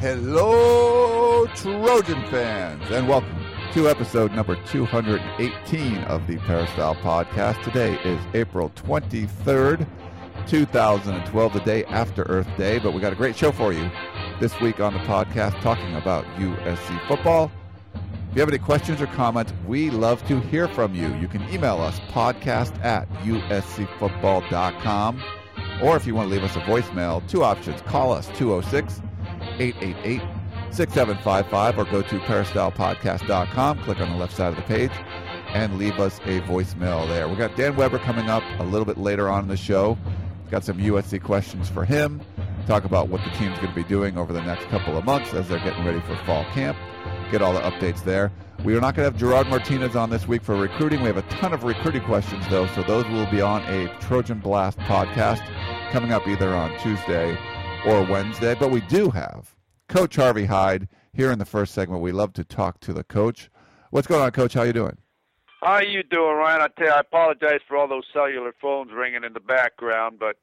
Hello, Trojan fans, and welcome to episode number 218 of the Peristyle Podcast. Today is April 23rd, 2012, the day after Earth Day, but we got a great show for you this week on the podcast talking about USC football. If you have any questions or comments, we love to hear from you. You can email us podcast at uscfootball.com, or if you want to leave us a voicemail, two options. Call us 206 888 6755 or go to peristylepodcast.com, click on the left side of the page, and leave us a voicemail there. We've got Dan Weber coming up a little bit later on in the show. Got some USC questions for him. Talk about what the team's going to be doing over the next couple of months as they're getting ready for fall camp. Get all the updates there. We are not going to have Gerard Martinez on this week for recruiting. We have a ton of recruiting questions, though, so those will be on a Trojan Blast podcast coming up either on Tuesday or Wednesday. But we do have Coach Harvey Hyde here in the first segment. We love to talk to the coach. What's going on, Coach? How you doing? How you doing, Ryan? I tell you, I apologize for all those cellular phones ringing in the background, but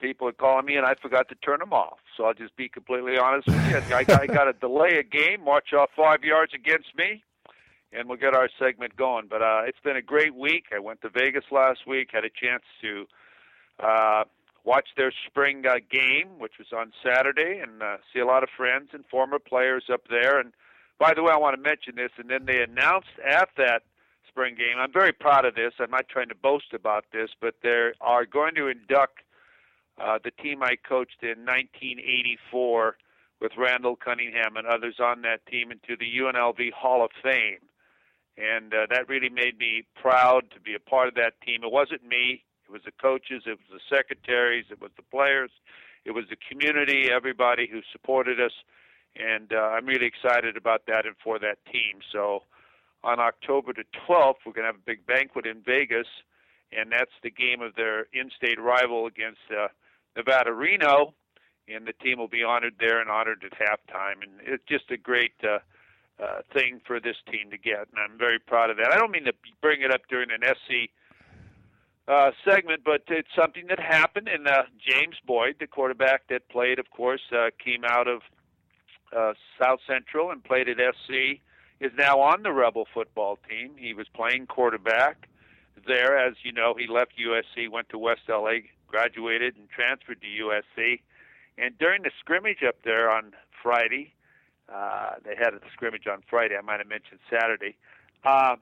people are calling me and I forgot to turn them off. So I'll just be completely honest with you. I, I got to delay a game, march off five yards against me, and we'll get our segment going. But uh, it's been a great week. I went to Vegas last week, had a chance to uh, watch their spring uh, game, which was on Saturday, and uh, see a lot of friends and former players up there. And by the way, I want to mention this. And then they announced at that spring game. I'm very proud of this. I'm not trying to boast about this, but they are going to induct uh, the team I coached in 1984 with Randall Cunningham and others on that team into the UNLV Hall of Fame. And uh, that really made me proud to be a part of that team. It wasn't me. It was the coaches, it was the secretaries, it was the players, it was the community, everybody who supported us, and uh, I'm really excited about that and for that team. So on October the 12th, we're going to have a big banquet in Vegas, and that's the game of their in-state rival against uh, Nevada Reno, and the team will be honored there and honored at halftime, and it's just a great. Uh, uh, thing for this team to get, and I'm very proud of that. I don't mean to bring it up during an SC uh, segment, but it's something that happened. And uh, James Boyd, the quarterback that played, of course, uh, came out of uh, South Central and played at SC, is now on the Rebel football team. He was playing quarterback there. As you know, he left USC, went to West LA, graduated, and transferred to USC. And during the scrimmage up there on Friday, uh, they had a scrimmage on Friday. I might have mentioned Saturday. Uh,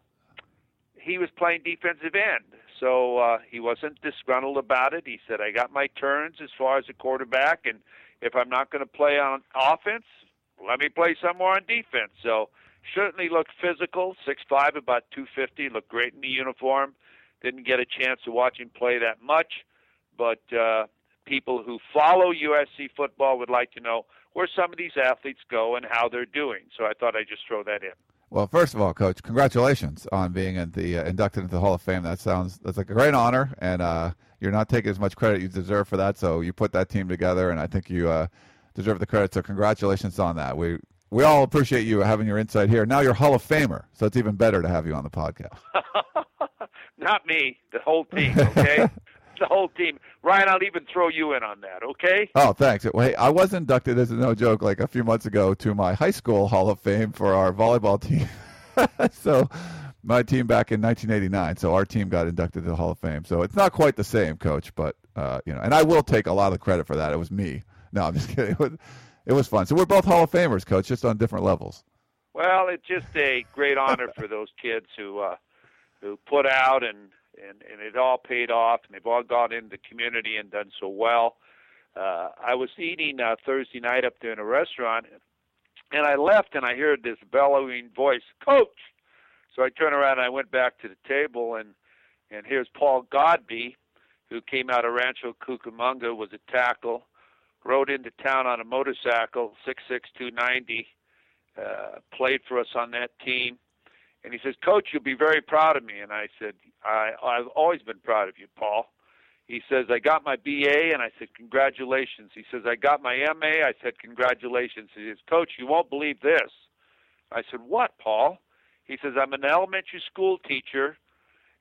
he was playing defensive end. So uh, he wasn't disgruntled about it. He said, I got my turns as far as a quarterback, and if I'm not going to play on offense, let me play somewhere on defense. So certainly looked physical, six five, about 250, looked great in the uniform. Didn't get a chance to watch him play that much, but uh, people who follow USC football would like to know where some of these athletes go and how they're doing. So I thought I'd just throw that in. Well, first of all, Coach, congratulations on being in the uh, inducted into the Hall of Fame. That sounds that's like a great honor, and uh, you're not taking as much credit you deserve for that. So you put that team together, and I think you uh, deserve the credit. So congratulations on that. We we all appreciate you having your insight here. Now you're Hall of Famer, so it's even better to have you on the podcast. not me, the whole team. Okay. the whole team. Ryan, I'll even throw you in on that, okay? Oh, thanks. Well, hey, I was inducted, as a no joke, like a few months ago to my high school Hall of Fame for our volleyball team. so my team back in 1989. So our team got inducted to the Hall of Fame. So it's not quite the same, Coach, but uh, you know, and I will take a lot of credit for that. It was me. No, I'm just kidding. It was, it was fun. So we're both Hall of Famers, Coach, just on different levels. Well, it's just a great honor for those kids who uh, who put out and and and it all paid off, and they've all gone into the community and done so well. Uh, I was eating uh, Thursday night up there in a restaurant, and I left, and I heard this bellowing voice, "Coach!" So I turned around and I went back to the table, and and here's Paul Godby, who came out of Rancho Cucamonga, was a tackle, rode into town on a motorcycle, six six two ninety. Uh, played for us on that team, and he says, "Coach, you'll be very proud of me." And I said, I, "I've always been proud of you, Paul." He says, "I got my BA," and I said, "Congratulations." He says, "I got my MA." I said, "Congratulations." He says, "Coach, you won't believe this." I said, "What, Paul?" He says, "I'm an elementary school teacher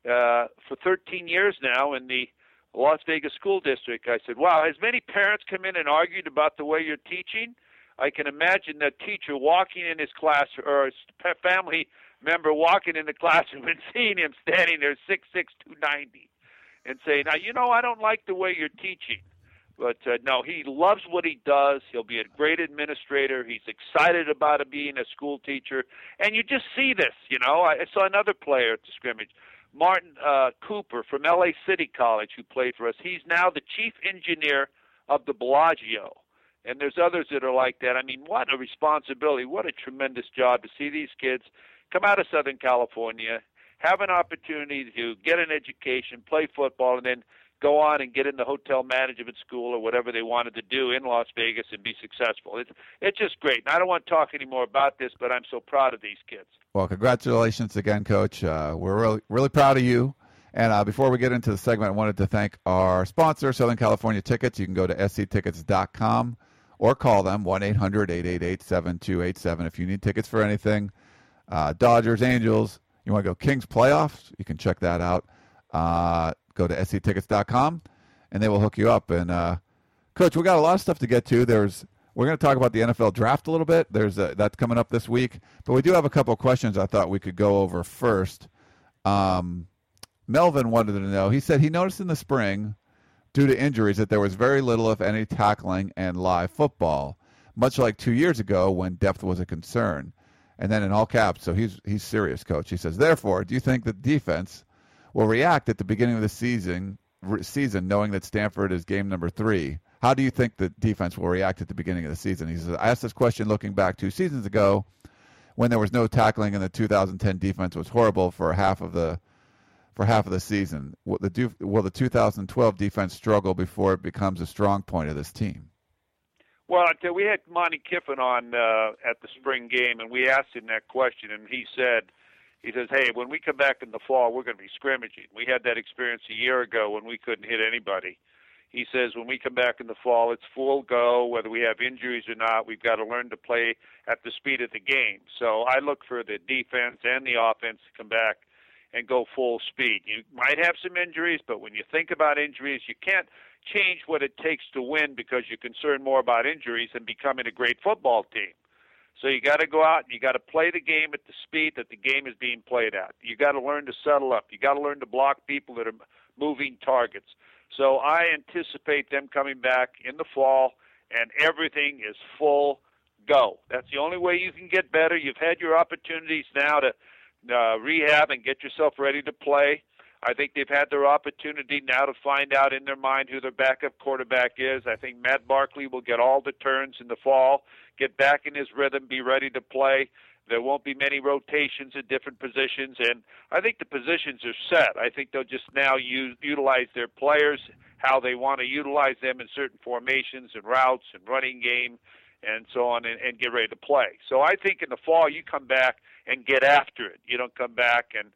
uh, for 13 years now in the Las Vegas School District. I said, Wow, has many parents come in and argued about the way you're teaching? I can imagine that teacher walking in his class or a family member walking in the classroom and seeing him standing there six six two ninety and saying, Now, you know, I don't like the way you're teaching. But uh, no, he loves what he does. He'll be a great administrator. He's excited about it being a school teacher. And you just see this, you know. I saw another player at the scrimmage Martin uh, Cooper from LA City College, who played for us. He's now the chief engineer of the Bellagio. And there's others that are like that. I mean, what a responsibility. What a tremendous job to see these kids come out of Southern California, have an opportunity to get an education, play football, and then go on and get in the hotel management school or whatever they wanted to do in Las Vegas and be successful. It's it's just great. And I don't want to talk anymore about this, but I'm so proud of these kids. Well, congratulations again, Coach. Uh, we're really really proud of you. And uh, before we get into the segment, I wanted to thank our sponsor, Southern California Tickets. You can go to sctickets.com or call them 1 800 888 7287 if you need tickets for anything. Uh, Dodgers, Angels, you want to go Kings playoffs? You can check that out. Uh, go to sctickets.com and they will hook you up. And uh, coach, we got a lot of stuff to get to. There's we're going to talk about the NFL draft a little bit. There's a, that's coming up this week, but we do have a couple questions I thought we could go over first. Um, Melvin wanted to know. He said he noticed in the spring, due to injuries, that there was very little, if any, tackling and live football, much like two years ago when depth was a concern. And then in all caps, so he's he's serious, coach. He says, therefore, do you think the defense will react at the beginning of the season, season knowing that Stanford is game number three. How do you think the defense will react at the beginning of the season? He says, I asked this question looking back two seasons ago when there was no tackling and the 2010 defense was horrible for half of the for half of the season. Will the, will the 2012 defense struggle before it becomes a strong point of this team? Well, we had Monte Kiffin on uh, at the spring game, and we asked him that question, and he said – he says, "Hey, when we come back in the fall, we're going to be scrimmaging. We had that experience a year ago when we couldn't hit anybody." He says, "When we come back in the fall, it's full go. Whether we have injuries or not, we've got to learn to play at the speed of the game." So I look for the defense and the offense to come back and go full speed. You might have some injuries, but when you think about injuries, you can't change what it takes to win because you're concerned more about injuries than becoming a great football team. So you got to go out and you got to play the game at the speed that the game is being played at. You got to learn to settle up. You got to learn to block people that are moving targets. So I anticipate them coming back in the fall and everything is full go. That's the only way you can get better. You've had your opportunities now to uh, rehab and get yourself ready to play. I think they've had their opportunity now to find out in their mind who their backup quarterback is. I think Matt Barkley will get all the turns in the fall, get back in his rhythm, be ready to play. There won't be many rotations at different positions, and I think the positions are set. I think they'll just now use, utilize their players how they want to utilize them in certain formations and routes and running game and so on, and, and get ready to play. So I think in the fall you come back and get after it. You don't come back and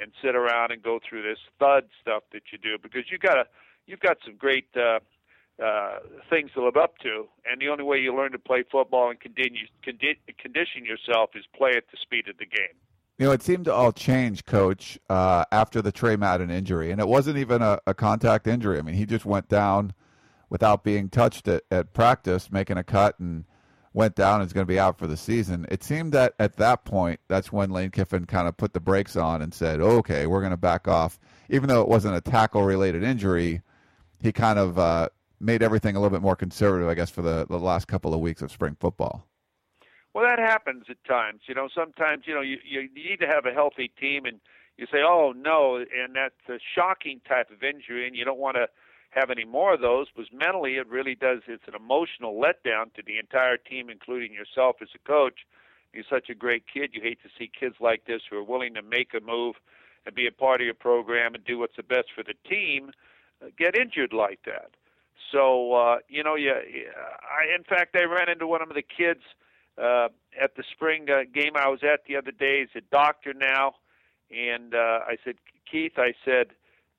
and sit around and go through this thud stuff that you do because you've got a you've got some great uh, uh, things to live up to, and the only way you learn to play football and continue condi- condition yourself is play at the speed of the game. You know, it seemed to all change, Coach, uh, after the Tre Madden injury, and it wasn't even a, a, contact injury. I mean, he just went down without being touched at, at practice, making a cut, and went down and is going to be out for the season. It seemed that at that point, that's when Lane Kiffin kind of put the brakes on and said, "Okay, we're going to back off." Even though it wasn't a tackle-related injury, he kind of uh, made everything a little bit more conservative, I guess, for the, the last couple of weeks of spring football. Well, that happens at times. You know, sometimes you know you you need to have a healthy team, and you say, "Oh no," and that's a shocking type of injury, and you don't want to have any more of those was mentally it really does it's an emotional letdown to the entire team including yourself as a coach. You're such a great kid. You hate to see kids like this who are willing to make a move and be a part of your program and do what's the best for the team uh, get injured like that. So uh, you know, yeah, I in fact I ran into one of the kids uh, at the spring uh, game I was at the other day. He's a doctor now, and uh, I said, Keith, I said,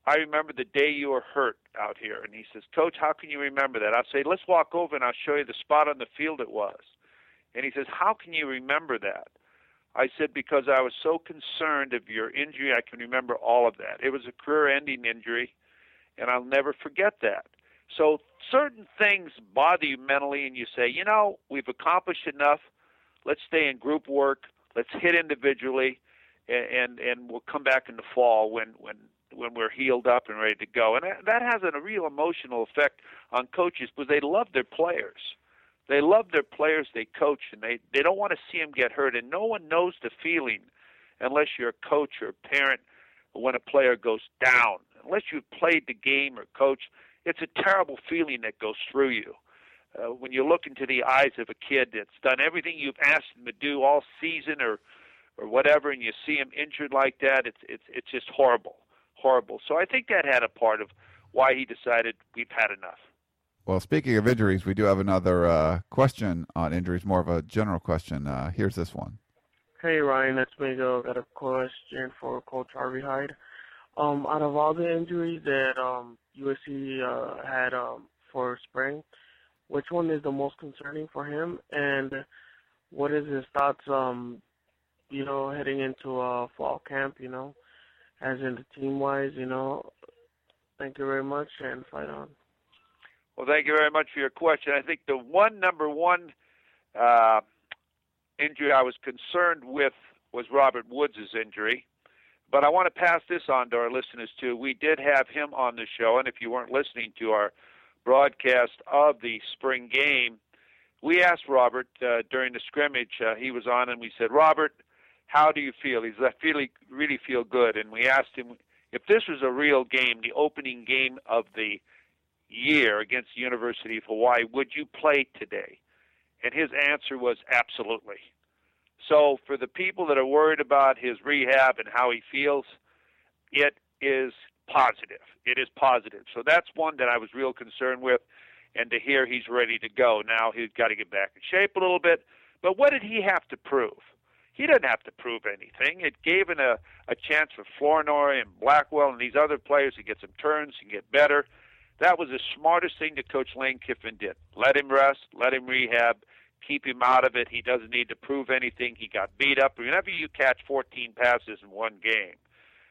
I remember the day you were hurt out here. And he says, Coach, how can you remember that? I'll say, let's walk over and I'll show you the spot on the field it was. And he says, how can you remember that? I said, because I was so concerned of your injury, I can remember all of that. It was a career ending injury, and I'll never forget that. So certain things bother you mentally, and you say, you know, we've accomplished enough. Let's stay in group work. Let's hit individually, and and, and we'll come back in the fall when when when we're healed up and ready to go. And that has a real emotional effect on coaches because they love their players. They love their players they coach, and they they don't want to see them get hurt. And no one knows the feeling unless you're a coach or a parent when a player goes down. Unless you've played the game or coached, it's a terrible feeling that goes through you. Uh, when you look into the eyes of a kid that's done everything you've asked him to do all season or or whatever, and you see him injured like that, it's it's it's just horrible, horrible. So I think that had a part of why he decided we've had enough. Well, speaking of injuries, we do have another uh, question on injuries, more of a general question. Uh, here's this one. Hey, Ryan, that's me. Go. Got a question for Coach Harvey Hyde. Um, out of all the injuries that um, USC uh, had um, for spring, which one is the most concerning for him, and what is his thoughts, um, you know, heading into a fall camp, you know, as in the team wise, you know. Thank you very much, and fight on. Well, thank you very much for your question. I think the one number one uh, injury I was concerned with was Robert Woods' injury. But I want to pass this on to our listeners too. We did have him on the show, and if you weren't listening to our broadcast of the spring game, we asked Robert uh, during the scrimmage. Uh, he was on, and we said, "Robert, how do you feel?" He said, "I feel really feel good." And we asked him if this was a real game, the opening game of the year against the University of Hawaii, would you play today? And his answer was absolutely. So for the people that are worried about his rehab and how he feels, it is positive. It is positive. So that's one that I was real concerned with. And to hear he's ready to go. Now he's got to get back in shape a little bit. But what did he have to prove? He didn't have to prove anything. It gave him a, a chance for Flournoy and Blackwell and these other players to get some turns and get better. That was the smartest thing that Coach Lane Kiffin did. Let him rest, let him rehab, keep him out of it. He doesn't need to prove anything. He got beat up. Whenever you catch 14 passes in one game,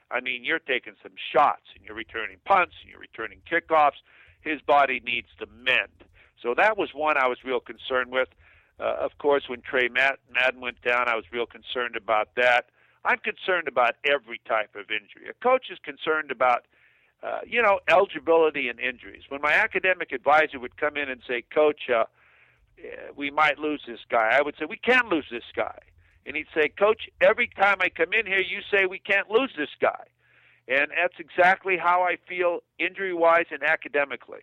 I mean, you're taking some shots and you're returning punts and you're returning kickoffs. His body needs to mend. So that was one I was real concerned with. Uh, of course, when Tre Madden went down, I was real concerned about that. I'm concerned about every type of injury. A coach is concerned about uh, you know, eligibility and injuries. When my academic advisor would come in and say, Coach, uh, eh, we might lose this guy, I would say, We can't lose this guy. And he'd say, Coach, every time I come in here, you say we can't lose this guy. And that's exactly how I feel injury wise and academically.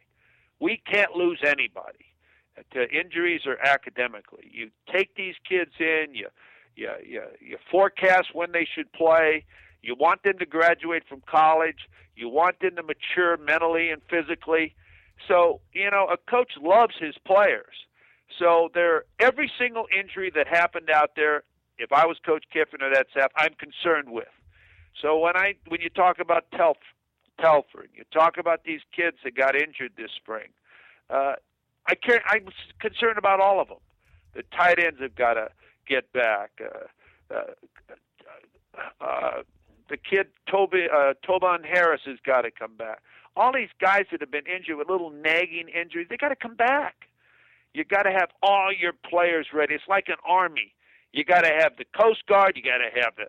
We can't lose anybody to injuries or academically. You take these kids in, you, you, you, you forecast when they should play, you want them to graduate from college. You want them to mature mentally and physically. So, you know, a coach loves his players. So there every single injury that happened out there, if I was Coach Kiffin or that staff, I'm concerned with. So when I when you talk about Telf, Telford, you talk about these kids that got injured this spring, uh, I care, I'm concerned about all of them. The tight ends have got to get back. Uh, uh, uh, the kid Toby uh, Tobon Harris has got to come back. All these guys that have been injured with little nagging injuries, they got to come back. You got to have all your players ready. It's like an army. You got to have the Coast Guard. You got to have the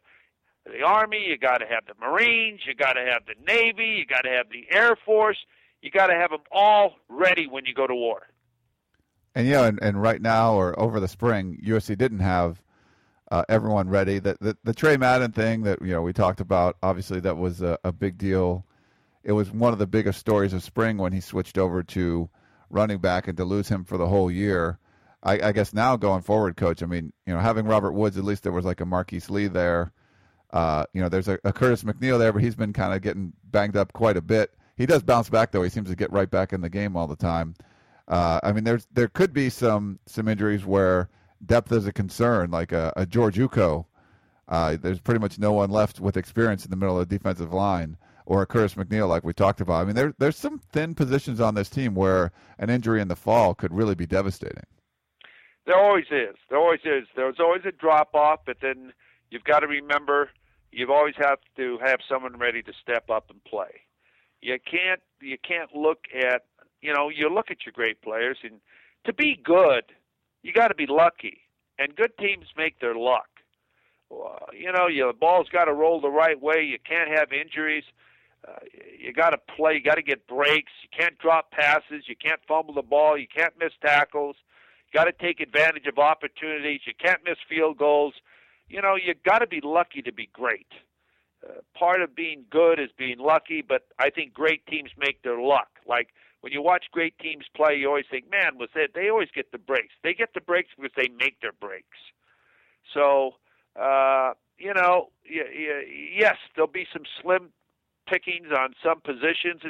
the Army. You got to have the Marines. You got to have the Navy. You got to have the Air Force. You got to have them all ready when you go to war. And yeah, and, and right now or over the spring, USC didn't have uh, everyone ready. The, the, the Tre Madden thing that you know we talked about, obviously that was a, a big deal. It was one of the biggest stories of spring when he switched over to running back, and to lose him for the whole year. I, I guess now going forward, coach. I mean, you know, having Robert Woods, at least there was like a Marquise Lee there. Uh, you know, there's a, a Curtis McNeal there, but he's been kind of getting banged up quite a bit. he does bounce back though. He seems to get right back in the game all the time. Uh, I mean, there's there could be some some injuries where depth is a concern, like a, a George Uko. Uh, there's pretty much no one left with experience in the middle of the defensive line, or a Curtis McNeal, like we talked about. I mean, there there's some thin positions on this team where an injury in the fall could really be devastating. There always is. There always is. There's always a drop off, but then you've got to remember you've always have to have someone ready to step up and play. You can't you can't look at you know you look at your great players and to be good you got to be lucky and good teams make their luck. You know, you, the ball's got to roll the right way. You can't have injuries. Uh, you got to play. You got to get breaks. You can't drop passes. You can't fumble the ball. You can't miss tackles. You got to take advantage of opportunities. You can't miss field goals. You know, you got to be lucky to be great. Uh, part of being good is being lucky, but I think great teams make their luck. Like when you watch great teams play, you always think, man, was it? They always get the breaks. They get the breaks because they make their breaks. So, uh, you know, yes, there'll be some slim pickings on some positions,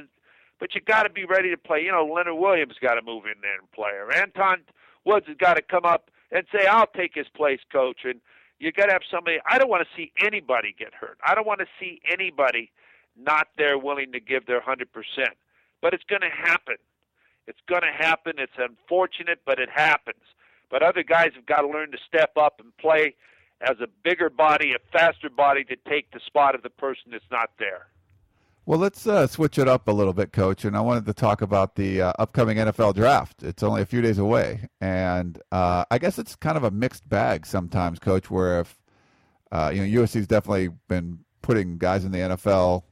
but you got to be ready to play. You know, Leonard Williams got to move in there and play, or Antwaun Woods has got to come up and say, "I'll take his place, coach." And you got to have somebody. I don't want to see anybody get hurt. I don't want to see anybody not there willing to give their hundred percent. But it's going to happen. It's going to happen. It's unfortunate, but it happens. But other guys have got to learn to step up and play as a bigger body, a faster body to take the spot of the person that's not there. Well, let's uh, switch it up a little bit, Coach. And I wanted to talk about the uh, upcoming NFL draft. It's only a few days away, and uh, I guess it's kind of a mixed bag sometimes, Coach. Where if uh, you know USC's definitely been putting guys in the NFL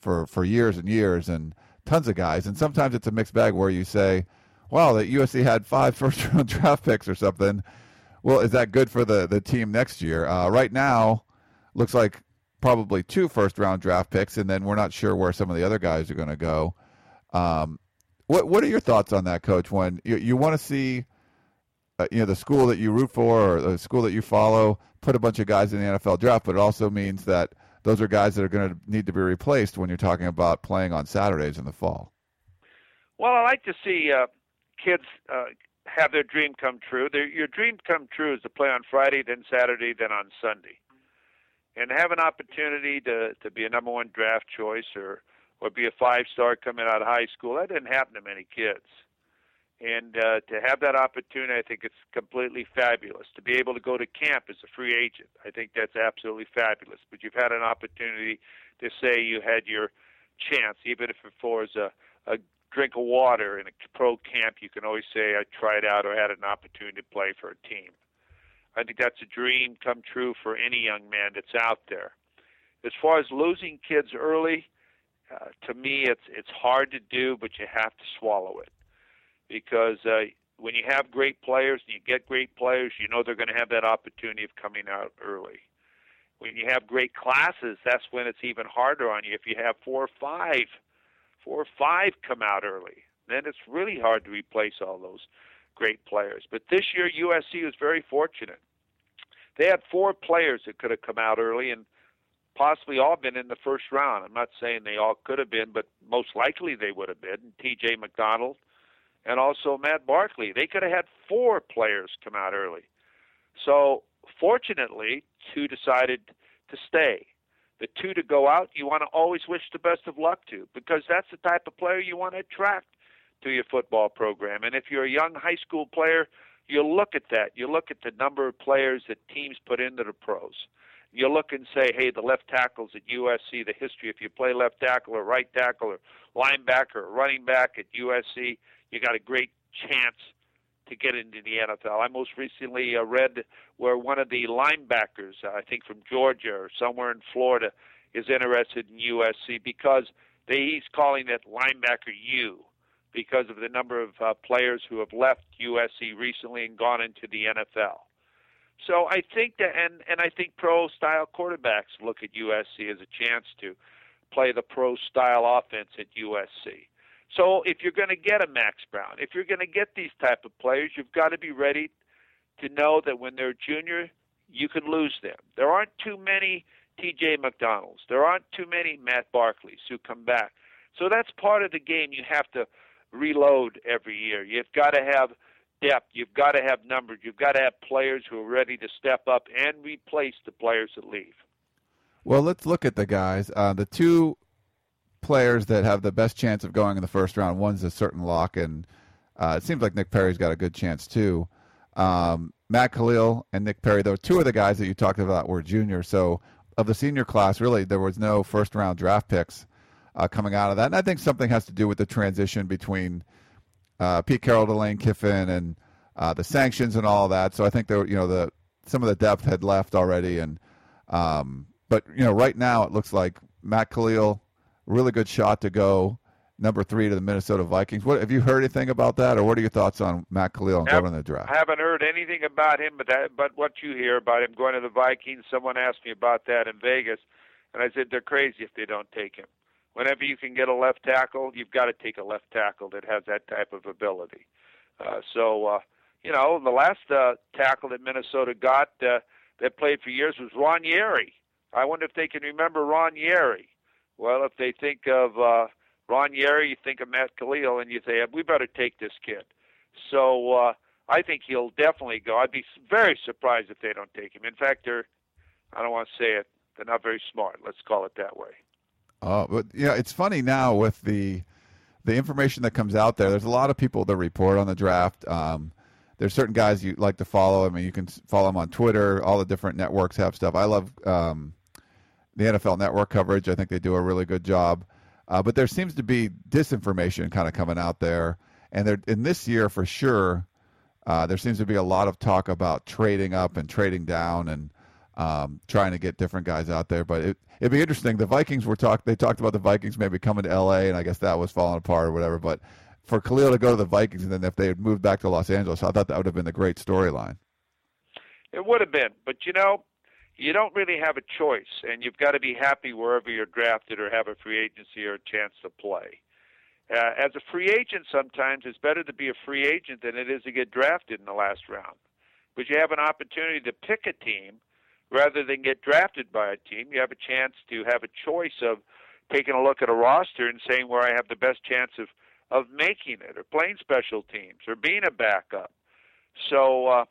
for for years and years, and tons of guys, and sometimes it's a mixed bag where you say, "Well, that USC had five first round draft picks or something." Well, is that good for the the team next year? Uh, right now, looks like probably two first round draft picks, and then we're not sure where some of the other guys are going to go. Um, what what are your thoughts on that, Coach? When you, you want to see, uh, you know, the school that you root for or the school that you follow put a bunch of guys in the NFL draft, but it also means that those are guys that are going to need to be replaced when you're talking about playing on Saturdays in the fall. Well, I like to see uh, kids uh, have their dream come true. Their, your dream come true is to play on Friday, then Saturday, then on Sunday and have an opportunity to to be a number one draft choice or or be a five star coming out of high school. That didn't happen to many kids. And uh, to have that opportunity, I think it's completely fabulous. To be able to go to camp as a free agent, I think that's absolutely fabulous. But you've had an opportunity to say you had your chance, even if it was a, a drink of water in a pro camp. You can always say I tried out or had an opportunity to play for a team. I think that's a dream come true for any young man that's out there. As far as losing kids early, uh, to me, it's it's hard to do, but you have to swallow it because uh, when you have great players and you get great players, you know they're going to have that opportunity of coming out early. When you have great classes, that's when it's even harder on you. If you have four or five, four or five come out early, then it's really hard to replace all those great players. But this year, USC was very fortunate. They had four players that could have come out early and possibly all been in the first round. I'm not saying they all could have been, but most likely they would have been. T.J. McDonald and also Matt Barkley. They could have had four players come out early. So fortunately, two decided to stay. The two to go out, you want to always wish the best of luck to because that's the type of player you want to attract to your football program. And if you're a young high school player, you look at that. You look at the number of players that teams put into the pros. You look and say, hey, the left tackles at USC, the history, if you play left tackle or right tackle or linebacker or running back at USC, you got a great chance to get into the NFL. I most recently uh, read where one of the linebackers, uh, I think from Georgia or somewhere in Florida, is interested in USC because they, he's calling it linebacker U because of the number of uh, players who have left USC recently and gone into the NFL. So I think that, and and I think pro style quarterbacks look at USC as a chance to play the pro style offense at USC. So if you're going to get a Max Browne, if you're going to get these type of players, you've got to be ready to know that when they're junior, you can lose them. There aren't too many T.J. McDonald's. There aren't too many Matt Barkleys who come back. So that's part of the game you have to reload every year. You've got to have depth. You've got to have numbers. You've got to have players who are ready to step up and replace the players that leave. Well, let's look at the guys. Uh, the two players that have the best chance of going in the first round. One's a certain lock, and uh, it seems like Nick Perry's got a good chance too. Um, Matt Kalil and Nick Perry, though, two of the guys that you talked about were juniors. So of the senior class, really, there was no first round draft picks uh, coming out of that. And I think something has to do with the transition between uh, Pete Carroll to Lane Kiffin and uh, the sanctions and all that. So I think there, you know, the some of the depth had left already. And um, but you know, right now it looks like Matt Kalil, really good shot to go number three to the Minnesota Vikings. What have you heard anything about that, or what are your thoughts on Matt Kalil and going to the draft? I haven't heard anything about him, but that, but what you hear about him going to the Vikings. Someone asked me about that in Vegas, and I said they're crazy if they don't take him. Whenever you can get a left tackle, you've got to take a left tackle that has that type of ability. Uh, so, uh, you know, the last uh, tackle that Minnesota got uh, that played for years was Ron Yary. I wonder if they can remember Ron Yary. Well, if they think of uh, Ron Yary, you think of Matt Kalil, and you say, we better take this kid. So uh, I think he'll definitely go. I'd be very surprised if they don't take him. In fact, they're, I don't want to say it, they're not very smart. Let's call it that way. Oh, but you know, it's funny now with the the information that comes out there. There's a lot of people that report on the draft. Um, there's certain guys you like to follow. I mean, you can follow them on Twitter. All the different networks have stuff. I love um, the NFL Network coverage. I think they do a really good job. Uh, but there seems to be disinformation kind of coming out there, and there in this year for sure, uh, there seems to be a lot of talk about trading up and trading down and um, trying to get different guys out there. But it, it'd be interesting. The Vikings were talk. They talked about the Vikings maybe coming to L.A. and I guess that was falling apart or whatever. But for Kalil to go to the Vikings and then if they had moved back to Los Angeles, I thought that would have been a great storyline. It would have been, but you know, you don't really have a choice, and you've got to be happy wherever you're drafted or have a free agency or a chance to play. Uh, as a free agent, sometimes it's better to be a free agent than it is to get drafted in the last round. But you have an opportunity to pick a team rather than get drafted by a team, you have a chance to have a choice of taking a look at a roster and saying where I have the best chance of of making it, or playing special teams, or being a backup. So uh,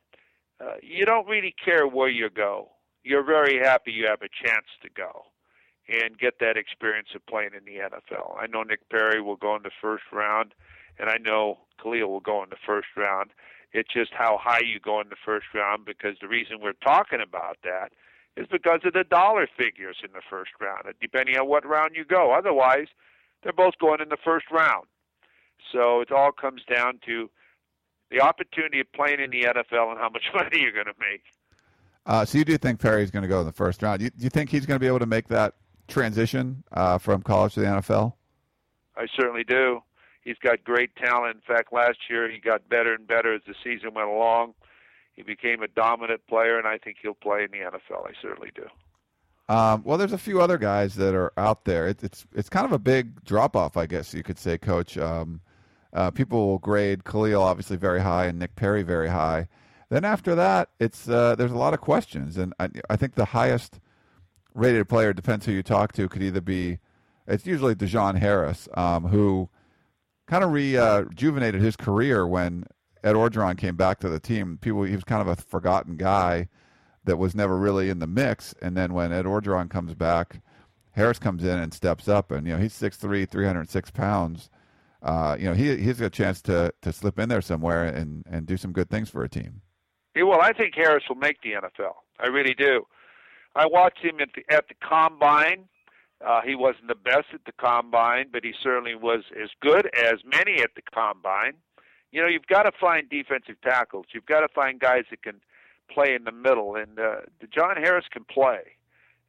uh, you don't really care where you go. You're very happy you have a chance to go and get that experience of playing in the NFL. I know Nick Perry will go in the first round, and I know Kalil will go in the first round. It's just how high you go in the first round because the reason we're talking about that is because of the dollar figures in the first round, depending on what round you go. Otherwise, they're both going in the first round. So it all comes down to the opportunity of playing in the NFL and how much money you're going to make. Uh, so you do think Perry's going to go in the first round? Do you, do you think he's going to be able to make that transition uh, from college to the NFL? I certainly do. He's got great talent. In fact, last year he got better and better as the season went along. He became a dominant player, and I think he'll play in the NFL. I certainly do. Um, well, there's a few other guys that are out there. It, it's it's kind of a big drop off, I guess you could say, Coach. Um, uh, people will grade Kalil obviously very high and Nick Perry very high. Then after that, it's uh, there's a lot of questions, and I, I think the highest rated player depends who you talk to could either be it's usually DaJohn Harris, um, who kind of rejuvenated his career when Ed Orgeron came back to the team. People, he was kind of a forgotten guy that was never really in the mix. And then when Ed Orgeron comes back, Harris comes in and steps up, and you know he's 6'3", 306 pounds. Uh, you know he he's got a chance to to slip in there somewhere and and do some good things for a team. Well, I think Harris will make the NFL. I really do. I watched him at the at the combine uh, he wasn't the best at the combine, but he certainly was as good as many at the combine. You know, you've got to find defensive tackles. You've got to find guys that can play in the middle, and uh, John Harris can play.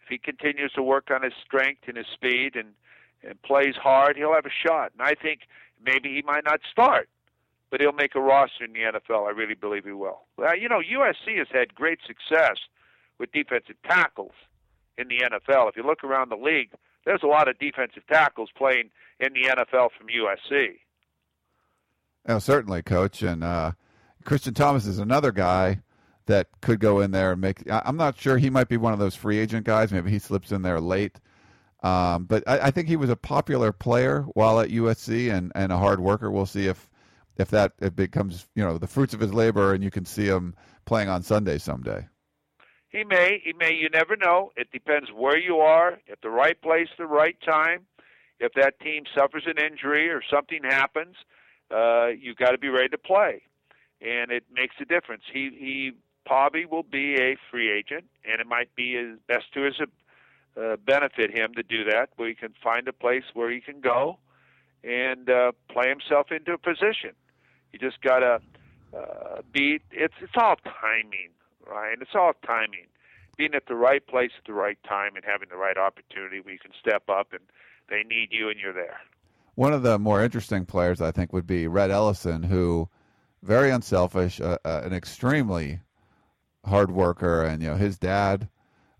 If he continues to work on his strength and his speed and and plays hard, he'll have a shot. And I think maybe he might not start, but he'll make a roster in the NFL. I really believe he will. Well, you know, USC has had great success with defensive tackles in the NFL. If you look around the league, there's a lot of defensive tackles playing in the NFL from USC. Oh, certainly, coach. And uh, Christian Thomas is another guy that could go in there and make. I'm not sure he might be one of those free agent guys. Maybe he slips in there late. Um, but I, I, think he was a popular player while at USC and, and a hard worker. We'll see if if that it becomes you know the fruits of his labor and you can see him playing on Sunday someday. He may, he may. You never know. It depends where you are, at the right place, the right time. If that team suffers an injury or something happens, uh, you've got to be ready to play, and it makes a difference. He he probably will be a free agent, and it might be his best to his uh, benefit him to do that, where he can find a place where he can go and uh, play himself into a position. You just gotta uh, be. It's it's all timing, Ryan. It's all timing. Being at the right place at the right time and having the right opportunity where you can step up and they need you and you're there. One of the more interesting players, I think, would be Rhett Ellison, who very unselfish, uh, uh, an extremely hard worker, and you know his dad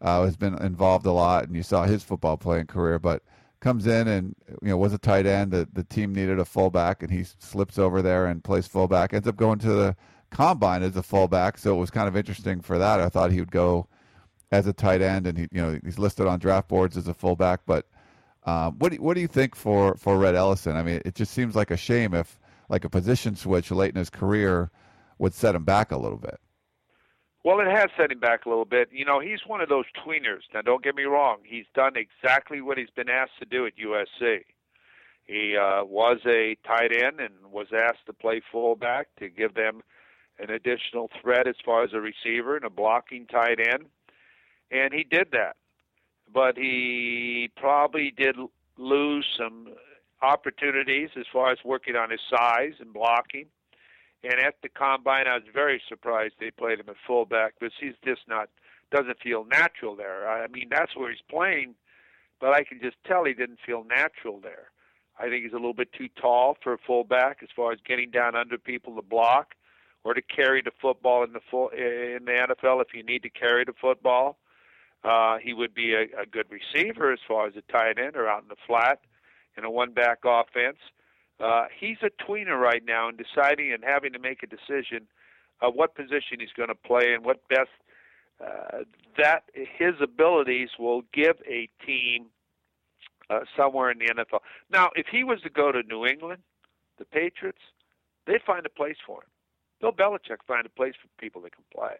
uh, has been involved a lot, and you saw his football playing career. But comes in and you know was a tight end. The, the team needed a fullback, and he slips over there and plays fullback. Ends up going to the combine as a fullback, so it was kind of interesting for that. I thought he would go as a tight end, and he you know he's listed on draft boards as a fullback. But um, what do, what do you think for for Rhett Ellison? I mean, it just seems like a shame if like a position switch late in his career would set him back a little bit. Well, it has set him back a little bit. You know, he's one of those tweeners. Now, don't get me wrong. He's done exactly what he's been asked to do at USC. He uh, was a tight end and was asked to play fullback to give them an additional threat as far as a receiver and a blocking tight end. And he did that. But he probably did lose some opportunities as far as working on his size and blocking and at the combine, I was very surprised they played him at fullback because he's just not doesn't feel natural there. I mean, that's where he's playing, but I can just tell he didn't feel natural there. I think he's a little bit too tall for a fullback as far as getting down under people to block or to carry the football in the full in the NFL if you need to carry the football. Uh, he would be a, a good receiver as far as a tight end or out in the flat in a one back offense. Uh, he's a tweener right now and deciding and having to make a decision of what position he's going to play and what best uh, that his abilities will give a team uh, somewhere in the NFL. Now, if he was to go to New England, the Patriots, they'd find a place for him. Bill Belichick find a place for people that can play.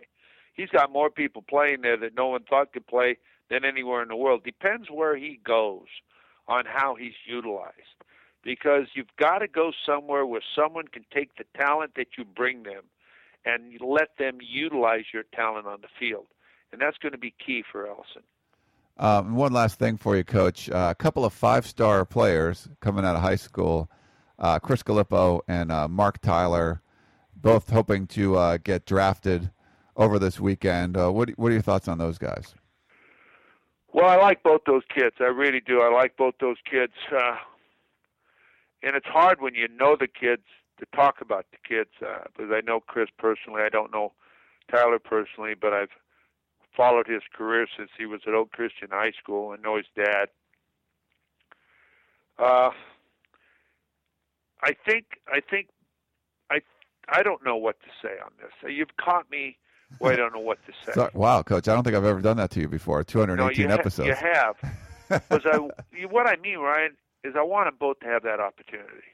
He's got more people playing there that no one thought could play than anywhere in the world. Depends where he goes on how he's utilized because you've got to go somewhere where someone can take the talent that you bring them and let them utilize your talent on the field. And that's going to be key for Ellison. Um, one last thing for you, Coach. Uh, a couple of five star players coming out of high school uh, Chris Galippo and uh, Marc Tyler, both hoping to uh, get drafted over this weekend. Uh, what, what are your thoughts on those guys? Well, I like both those kids. I really do. I like both those kids. Uh, and it's hard when you know the kids to talk about the kids uh, because I know Chris personally. I don't know Tyler personally, but I've followed his career since he was at Oak Christian High School and know his dad. Uh, I think I think I I don't know what to say on this. You've caught me. Well, I don't know what to say. So, wow, Coach! I don't think I've ever done that to you before. 218 no, you episodes. Ha- you have. Because I, what I mean, Ryan, is I want them both to have that opportunity.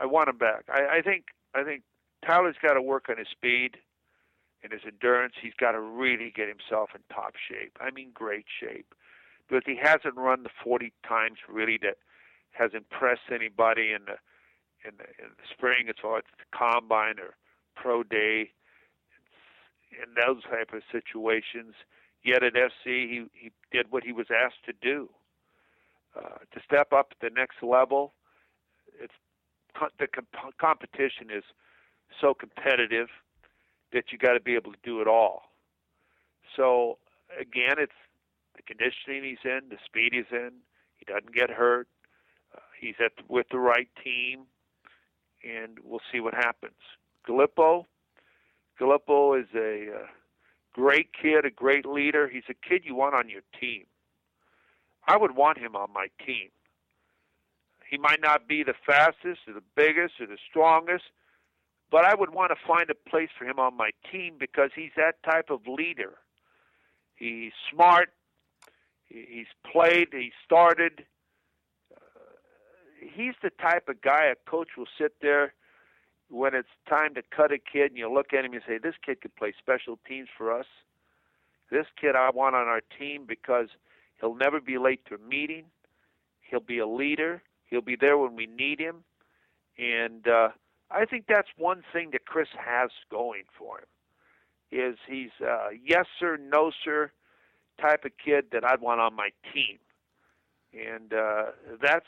I want them back. I, I think I think Tyler's got to work on his speed and his endurance. He's got to really get himself in top shape. I mean, great shape, because he hasn't run the 40 times really that has impressed anybody in the in the, in the spring as far as the combine or pro day in those type of situations. Yet at SC, he he did what he was asked to do. Uh, to step up the next level, it's the comp- competition is so competitive that you got to be able to do it all. So again, it's the conditioning he's in, the speed he's in. He doesn't get hurt. Uh, he's at with the right team, and we'll see what happens. Galippo, Galippo is a uh, great kid, a great leader. He's a kid you want on your team. I would want him on my team. He might not be the fastest or the biggest or the strongest, but I would want to find a place for him on my team because he's that type of leader. He's smart, He's played. He started. Uh, he's the type of guy a coach will sit there when it's time to cut a kid, and you look at him and say, "This kid could play special teams for us. This kid I want on our team because he'll never be late to a meeting. He'll be a leader. He'll be there when we need him." And uh, I think that's one thing that Chris has going for him is he's a yes sir, no sir type of kid that I'd want on my team, and uh, that's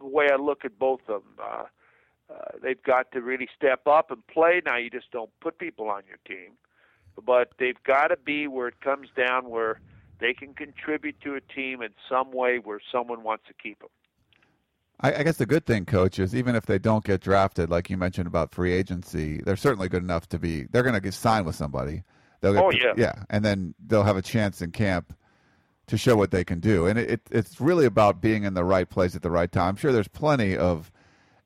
the way I look at both of them. Uh, uh, they've got to really step up and play. Now you just don't put people on your team, but they've got to be where it comes down where they can contribute to a team in some way where someone wants to keep them. I, I, guess the good thing, coach, is even if they don't get drafted, like you mentioned about free agency, they're certainly good enough to be. They're going to get signed with somebody. They'll get, oh yeah, yeah, and then they'll have a chance in camp to show what they can do. And it, it, it's really about being in the right place at the right time. I'm sure there's plenty of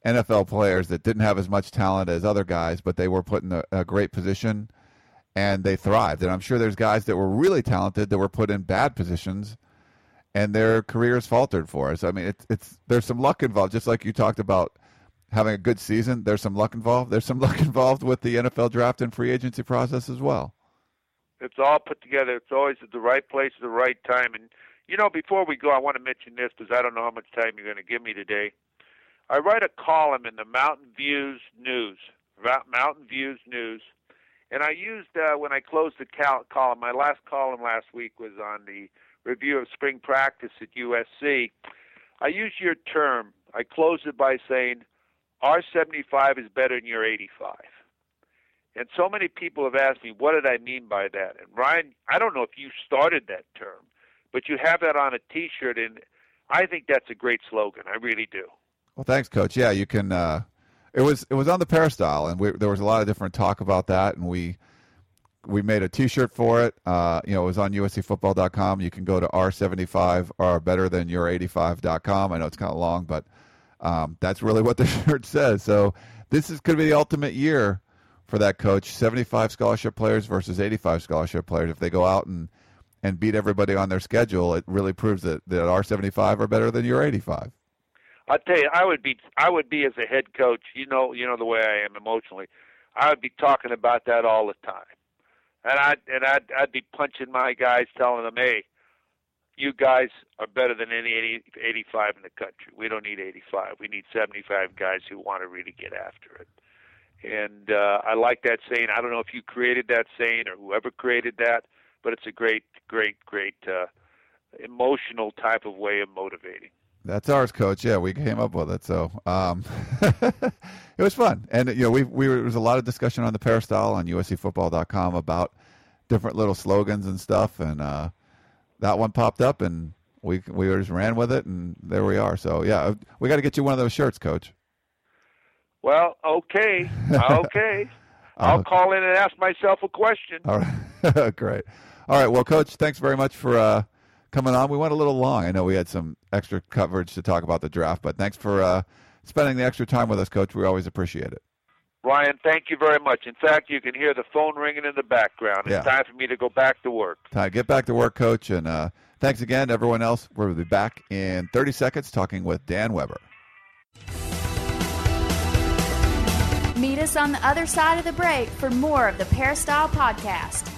NFL players that didn't have as much talent as other guys, but they were put in a, a great position and they thrived. And I'm sure there's guys that were really talented that were put in bad positions and their careers faltered for us. I mean, it's it's there's some luck involved, just like you talked about having a good season. There's some luck involved. There's some luck involved with the NFL draft and free agency process as well. It's all put together. It's always at the right place at the right time. And you know, before we go, I want to mention this because I don't know how much time you're going to give me today. I write a column in the Mountain Views News, Mountain Views News, and I used uh, when I closed the cal- column. My last column last week was on the review of spring practice at USC, I used your term. I closed it by saying R75 is better than your 85. And so many people have asked me, what did I mean by that? And Ryan, I don't know if you started that term, but you have that on a T-shirt, and I think that's a great slogan. I really do. Well, thanks, Coach. Yeah, you can. Uh, it was it was on the Peristyle, and we, there was a lot of different talk about that, and we we made a T-shirt for it. Uh, you know, it was on USCFootball.com. You can go to R75 or better than your85.com. I know it's kind of long, but um, that's really what the shirt says. So this is going to be the ultimate year for that coach. 75 scholarship players versus 85 scholarship players. If they go out and and beat everybody on their schedule, it really proves that that R75 are better than your 85. I tell you, I would be I would be as a head coach. You know, you know the way I am emotionally. I would be talking about that all the time and I'd and I'd I'd be punching my guys, telling them, "Hey, you guys are better than any 80, 85 in the country. We don't need 85. We need 75 guys who want to really get after it." And uh, I like that saying. I don't know if you created that saying or whoever created that, but it's a great, great, great uh, emotional type of way of motivating. That's ours, coach. Yeah, we came up with it, so um, it was fun. And you know, we we there was a lot of discussion on the Peristyle on USCFootball.com about different little slogans and stuff, and uh, that one popped up, and we we just ran with it, and there we are. So yeah, we got to get you one of those shirts, coach. Well, okay, okay. I'll uh, call in and ask myself a question. All right, great. All right, well, coach, thanks very much for. Uh, coming on. We went a little long. I know we had some extra coverage to talk about the draft, but thanks for uh, spending the extra time with us, Coach. We always appreciate it. Ryan, thank you very much. In fact, you can hear the phone ringing in the background. It's yeah. time for me to go back to work. Time get back to work, Coach. And uh, thanks again, everyone else. We'll be back in 30 seconds talking with Dan Weber. Meet us on the other side of the break for more of the Peristyle Podcast.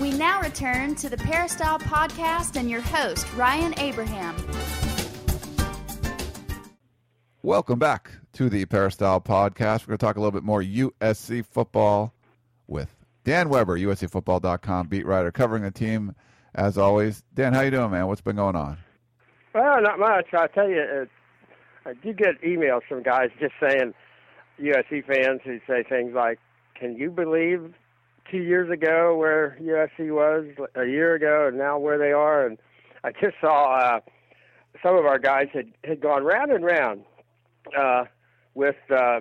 We now return to the Peristyle Podcast and your host, Ryan Abraham. Welcome back to the Peristyle Podcast. We're going to talk a little bit more USC football with Dan Weber, USCFootball.com beat writer, covering the team as always. Dan, how you doing, man? What's been going on? Well, not much. I tell you, it, I do get emails from guys just saying USC fans who say things like, "Can you believe two years ago where USC was a year ago, and now where they are. And I just saw uh, some of our guys had had gone round and round uh, with uh,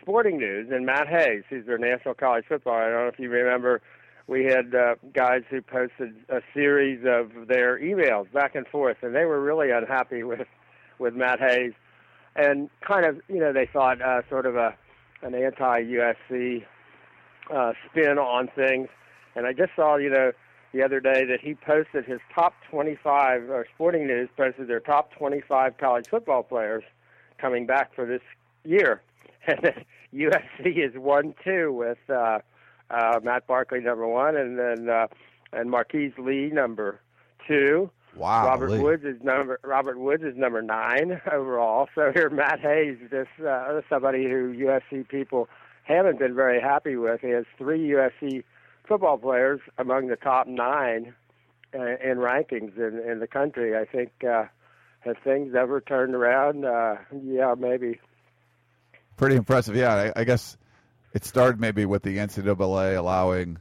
Sporting News and Matt Hayes, who's their national college football. I don't know if you remember. We had uh, guys who posted a series of their emails back and forth, and they were really unhappy with with Matt Hayes, and kind of you know they thought uh, sort of a an anti USC uh, spin on things. And I just saw, you know, the other day that he posted his top 25, or Sporting News posted their top 25 college football players coming back for this year. And USC is one two with uh, uh, Matt Barkley number one, and then uh, and Marquise Lee number two. Wow. Robert Lee. Woods is number Robert Woods is number nine overall. So here Matt Hayes, this uh, somebody who USC people haven't been very happy with. He has three USC football players among the top nine uh, in rankings in, in the country. I think uh, have things ever turned around? Uh, yeah, maybe. Pretty impressive. Yeah, I, I guess it started maybe with the NCAA allowing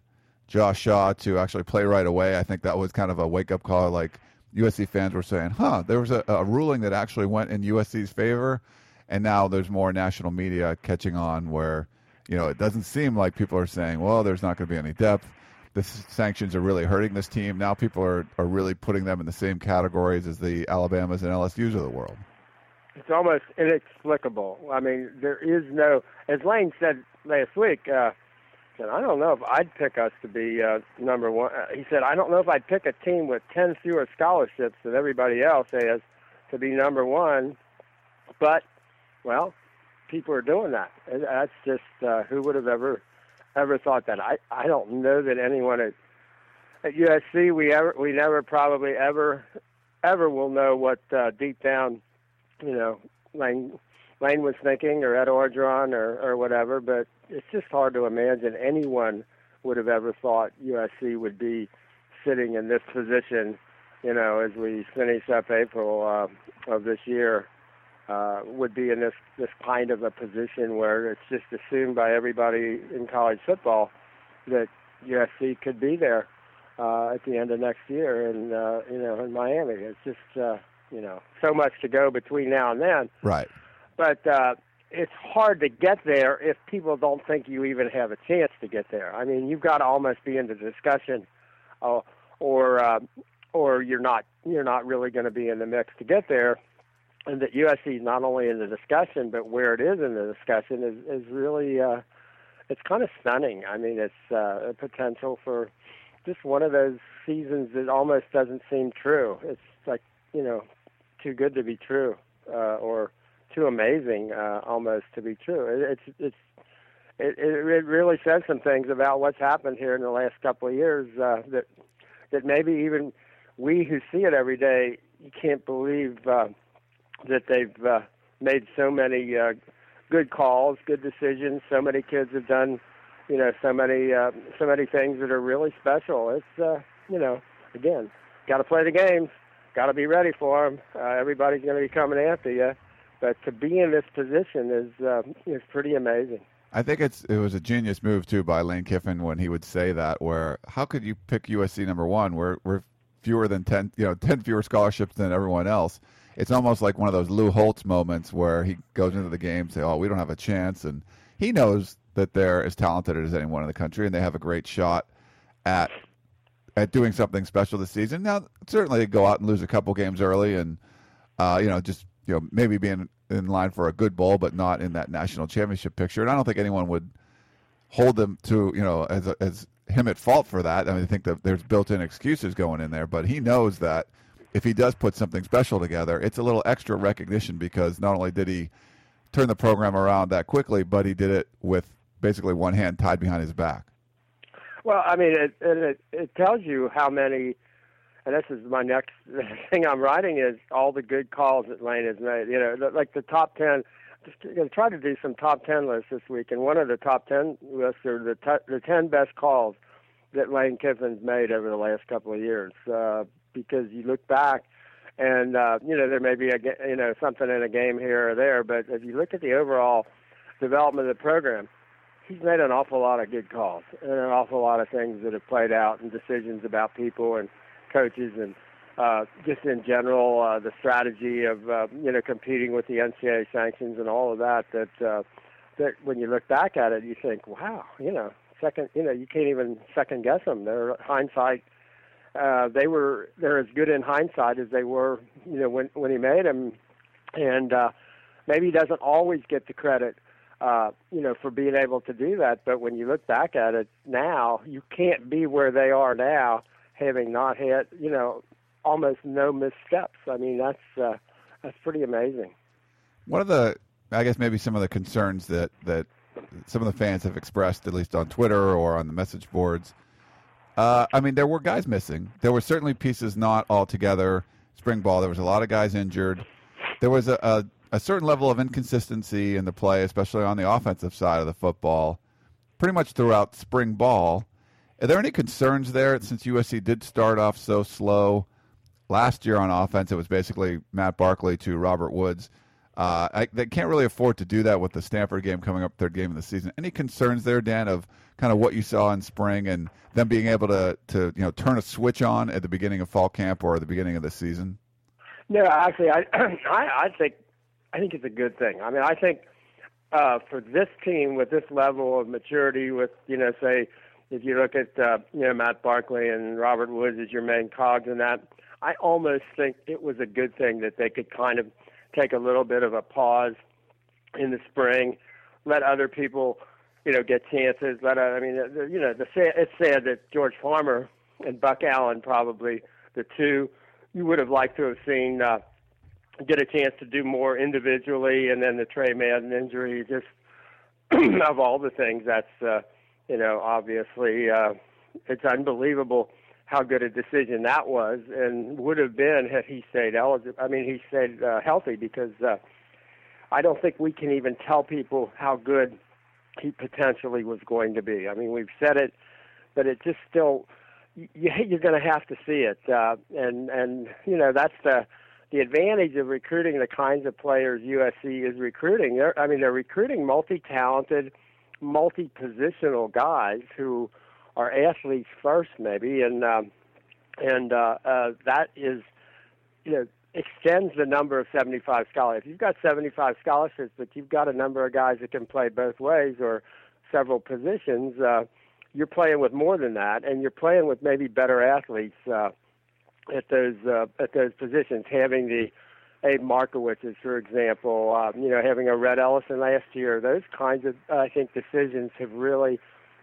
Josh Shaw to actually play right away. I think that was kind of a wake up call. Like USC fans were saying, huh, there was a, a ruling that actually went in USC's favor. And now there's more national media catching on where, you know, it doesn't seem like people are saying, well, there's not going to be any depth. The sanctions are really hurting this team. Now people are, are really putting them in the same categories as the Alabamas and LSUs of the world. It's almost inexplicable. I mean, there is no, as Lane said last week. Uh, said, I don't know if I'd pick us to be uh, number one. Uh, he said, I don't know if I'd pick a team with ten fewer scholarships than everybody else has to be number one. But, well, people are doing that. And That's just uh, who would have ever ever thought that. I I don't know that anyone at at USC we ever we never probably ever ever will know what uh, deep down, you know, Lane Lane was thinking or Ed Orgeron or or whatever. But it's just hard to imagine anyone would have ever thought USC would be sitting in this position, you know, as we finish up April uh, of this year. Uh, would be in this this kind of a position where it's just assumed by everybody in college football that USC could be there uh, at the end of next year, and uh, you know, in Miami. It's just uh, you know so much to go between now and then. Right. But uh, it's hard to get there if people don't think you even have a chance to get there. I mean, you've got to almost be in the discussion, uh, or uh, or you're not you're not really going to be in the mix to get there. And that USC is not only in the discussion, but where it is in the discussion is is really uh, it's kind of stunning. I mean, it's uh, a potential for just one of those seasons that almost doesn't seem true. It's like you know, too good to be true, uh, or too amazing uh, almost to be true. It, it's it's it, it really says some things about what's happened here in the last couple of years uh, that that maybe even we who see it every day you can't believe uh, that they've uh, made so many uh, good calls, good decisions. So many kids have done, you know, so many uh, so many things that are really special. It's uh, you know, again, got to play the games, got to be ready for them. Uh, everybody's going to be coming after you, but to be in this position is uh, is pretty amazing. I think it's it was a genius move too by Lane Kiffin when he would say that. Where how could you pick USC number one? We're we're fewer than ten, you know, ten fewer scholarships than everyone else. It's almost like one of those Lou Holtz moments where he goes into the game, say, "Oh, we don't have a chance," and he knows that they're as talented as anyone in the country, and they have a great shot at at doing something special this season. Now, certainly, go out and lose a couple games early, and uh, you know, just you know, maybe being in line for a good bowl, but not in that national championship picture. And I don't think anyone would hold them to you know as as him at fault for that. I mean, I think that there's built-in excuses going in there, but he knows that if he does put something special together, it's a little extra recognition because not only did he turn the program around that quickly, but he did it with basically one hand tied behind his back. Well, I mean, it it, it tells you how many. And this is my next thing I'm writing is all the good calls that Lane has made. You know, like the top ten. Just going to try to do some top ten lists this week, and one of the top ten lists are the t- the ten best calls that Lane Kiffin's made over the last couple of years. Uh, because you look back, and uh, you know there may be a you know something in a game here or there, but if you look at the overall development of the program, he's made an awful lot of good calls and an awful lot of things that have played out and decisions about people and coaches and uh, just in general uh, the strategy of uh, you know competing with the NCAA sanctions and all of that. That uh, that when you look back at it, you think, wow, you know, second, you know, you can't even second guess them. They're hindsight. Uh, they were they're as good in hindsight as they were, you know, when when he made them, and uh, maybe he doesn't always get the credit uh, you know, for being able to do that. But when you look back at it now, you can't be where they are now, having not had, you know, almost no missteps. I mean, that's uh, that's pretty amazing. One of the, I guess, maybe some of the concerns that that some of the fans have expressed, at least on Twitter or on the message boards. Uh, I mean, there were guys missing. There were certainly pieces not all together. Spring ball. There was a lot of guys injured. There was a, a a certain level of inconsistency in the play, especially on the offensive side of the football, pretty much throughout spring ball. Are there any concerns there since USC did start off so slow last year on offense? It was basically Matt Barkley to Robert Woods. Uh, I, they can't really afford to do that with the Stanford game coming up, third game of the season. Any concerns there, Dan, of kind of what you saw in spring and them being able to to you know turn a switch on at the beginning of fall camp or the beginning of the season? No, actually, I I, I think I think it's a good thing. I mean, I think uh, for this team with this level of maturity, with you know, say if you look at uh, you know Matt Barkley and Robert Woods as your main cogs in that, I almost think it was a good thing that they could kind of take a little bit of a pause in the spring, let other people you know get chances. Let I mean, you know, the it's sad that George Farmer and Buck Allen probably the two you would have liked to have seen. Uh, get a chance to do more individually, and then the Tre Madden injury, just of all the things, that's uh, you know obviously uh, it's unbelievable how good a decision that was, and would have been had he stayed eligible. I mean, he stayed uh, healthy because uh, I don't think we can even tell people how good he potentially was going to be. I mean, we've said it, but it just still you, you're going to have to see it, uh, and and you know that's the the advantage of recruiting the kinds of players USC is recruiting. They're, I mean, they're recruiting multi-talented, multi-positional guys who are athletes first, maybe, and um, and uh, uh, that is, you know, extends the number of 75 scholarships. If you've got 75 scholarships, but you've got a number of guys that can play both ways or several positions. Uh, you're playing with more than that, and you're playing with maybe better athletes. Uh, at those uh, at those positions, having the Abe Markowitzes, for example, um, you know, having a Rhett Ellison last year, those kinds of I think decisions have really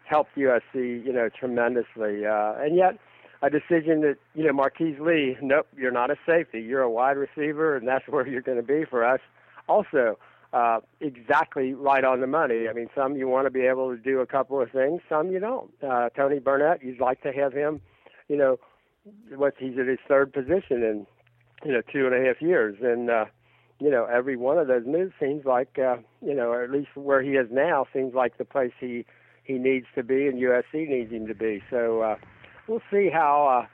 helped USC, you know, tremendously. Uh, and yet, a decision that you know Marquise Lee, nope, you're not a safety, you're a wide receiver, and that's where you're going to be for us. Also, uh, exactly right on the money. I mean, some you want to be able to do a couple of things, some you don't. Uh, Tony Burnett, you'd like to have him, you know, what he's at his third position in you know two and a half years, and uh, you know every one of those moves seems like uh, you know or at least where he is now seems like the place he he needs to be and USC needs him to be. So uh, we'll see how uh,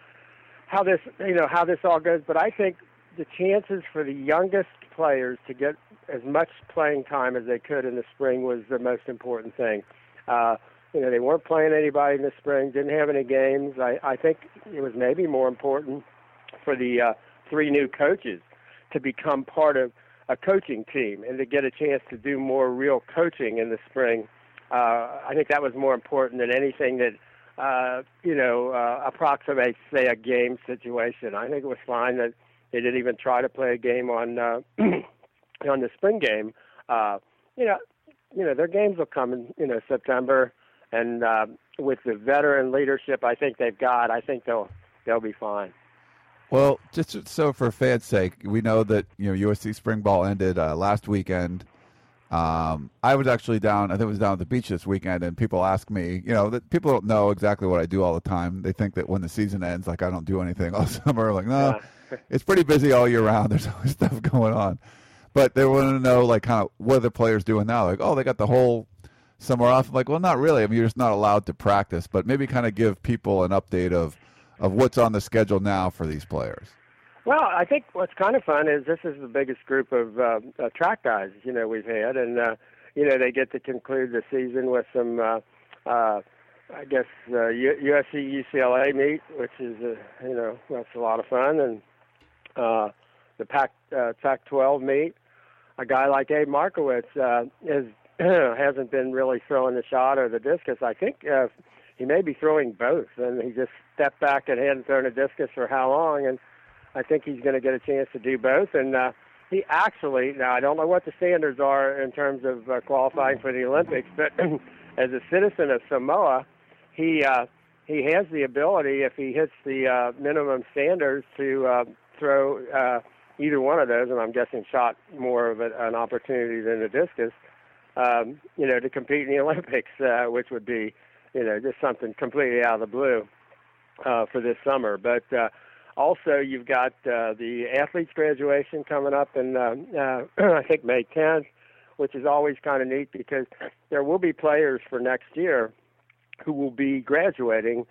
how this you know how this all goes. But I think the chances for the youngest players to get as much playing time as they could in the spring was the most important thing. Uh, you know, they weren't playing anybody in the spring, didn't have any games. I, I think it was maybe more important for the uh, three new coaches to become part of a coaching team and to get a chance to do more real coaching in the spring. Uh, I think that was more important than anything that uh, you know uh, approximates, say, a game situation. I think it was fine that they didn't even try to play a game on uh, on the spring game. Uh, you know, you know their games will come in you know September and uh, with the veteran leadership I think they've got, I think they'll they'll be fine. Well, just so for fans' sake, we know that you know USC spring ball ended uh, last weekend. Um, I was actually down. I think it was down at the beach this weekend, and people ask me, you know, that people don't know exactly what I do all the time. They think that when the season ends, like I don't do anything all summer. Like, no, yeah. it's pretty busy all year round. There's always stuff going on. But they want to know, like, kind of what are the players doing now? Like, oh, they got the whole summer off. I'm like, well, not really. I mean, you're just not allowed to practice, but maybe kind of give people an update of of what's on the schedule now for these players. Well, I think what's kind of fun is this is the biggest group of uh, uh, track guys you know we've had, and uh, you know, they get to conclude the season with some, uh, uh, I guess, uh, USC UCLA meet, which is, uh, you know, that's a lot of fun, and uh, the Pac uh, Pac-12 meet. A guy like Abe Markowitz uh, is hasn't been really throwing the shot or the discus. I think uh, he may be throwing both, and he just stepped back and hadn't thrown a discus for how long, and I think he's going to get a chance to do both. And uh, he actually, now I don't know what the standards are in terms of uh, qualifying for the Olympics, but as a citizen of Samoa, he uh, he has the ability, if he hits the uh, minimum standards, to uh, throw uh, either one of those, and I'm guessing shot more of a, an opportunity than the discus. Um, you know, to compete in the Olympics, uh, which would be, you know, just something completely out of the blue uh, for this summer. But uh, also, you've got uh, the athletes' graduation coming up in, uh, uh, I think, May 10th, which is always kind of neat because there will be players for next year who will be graduating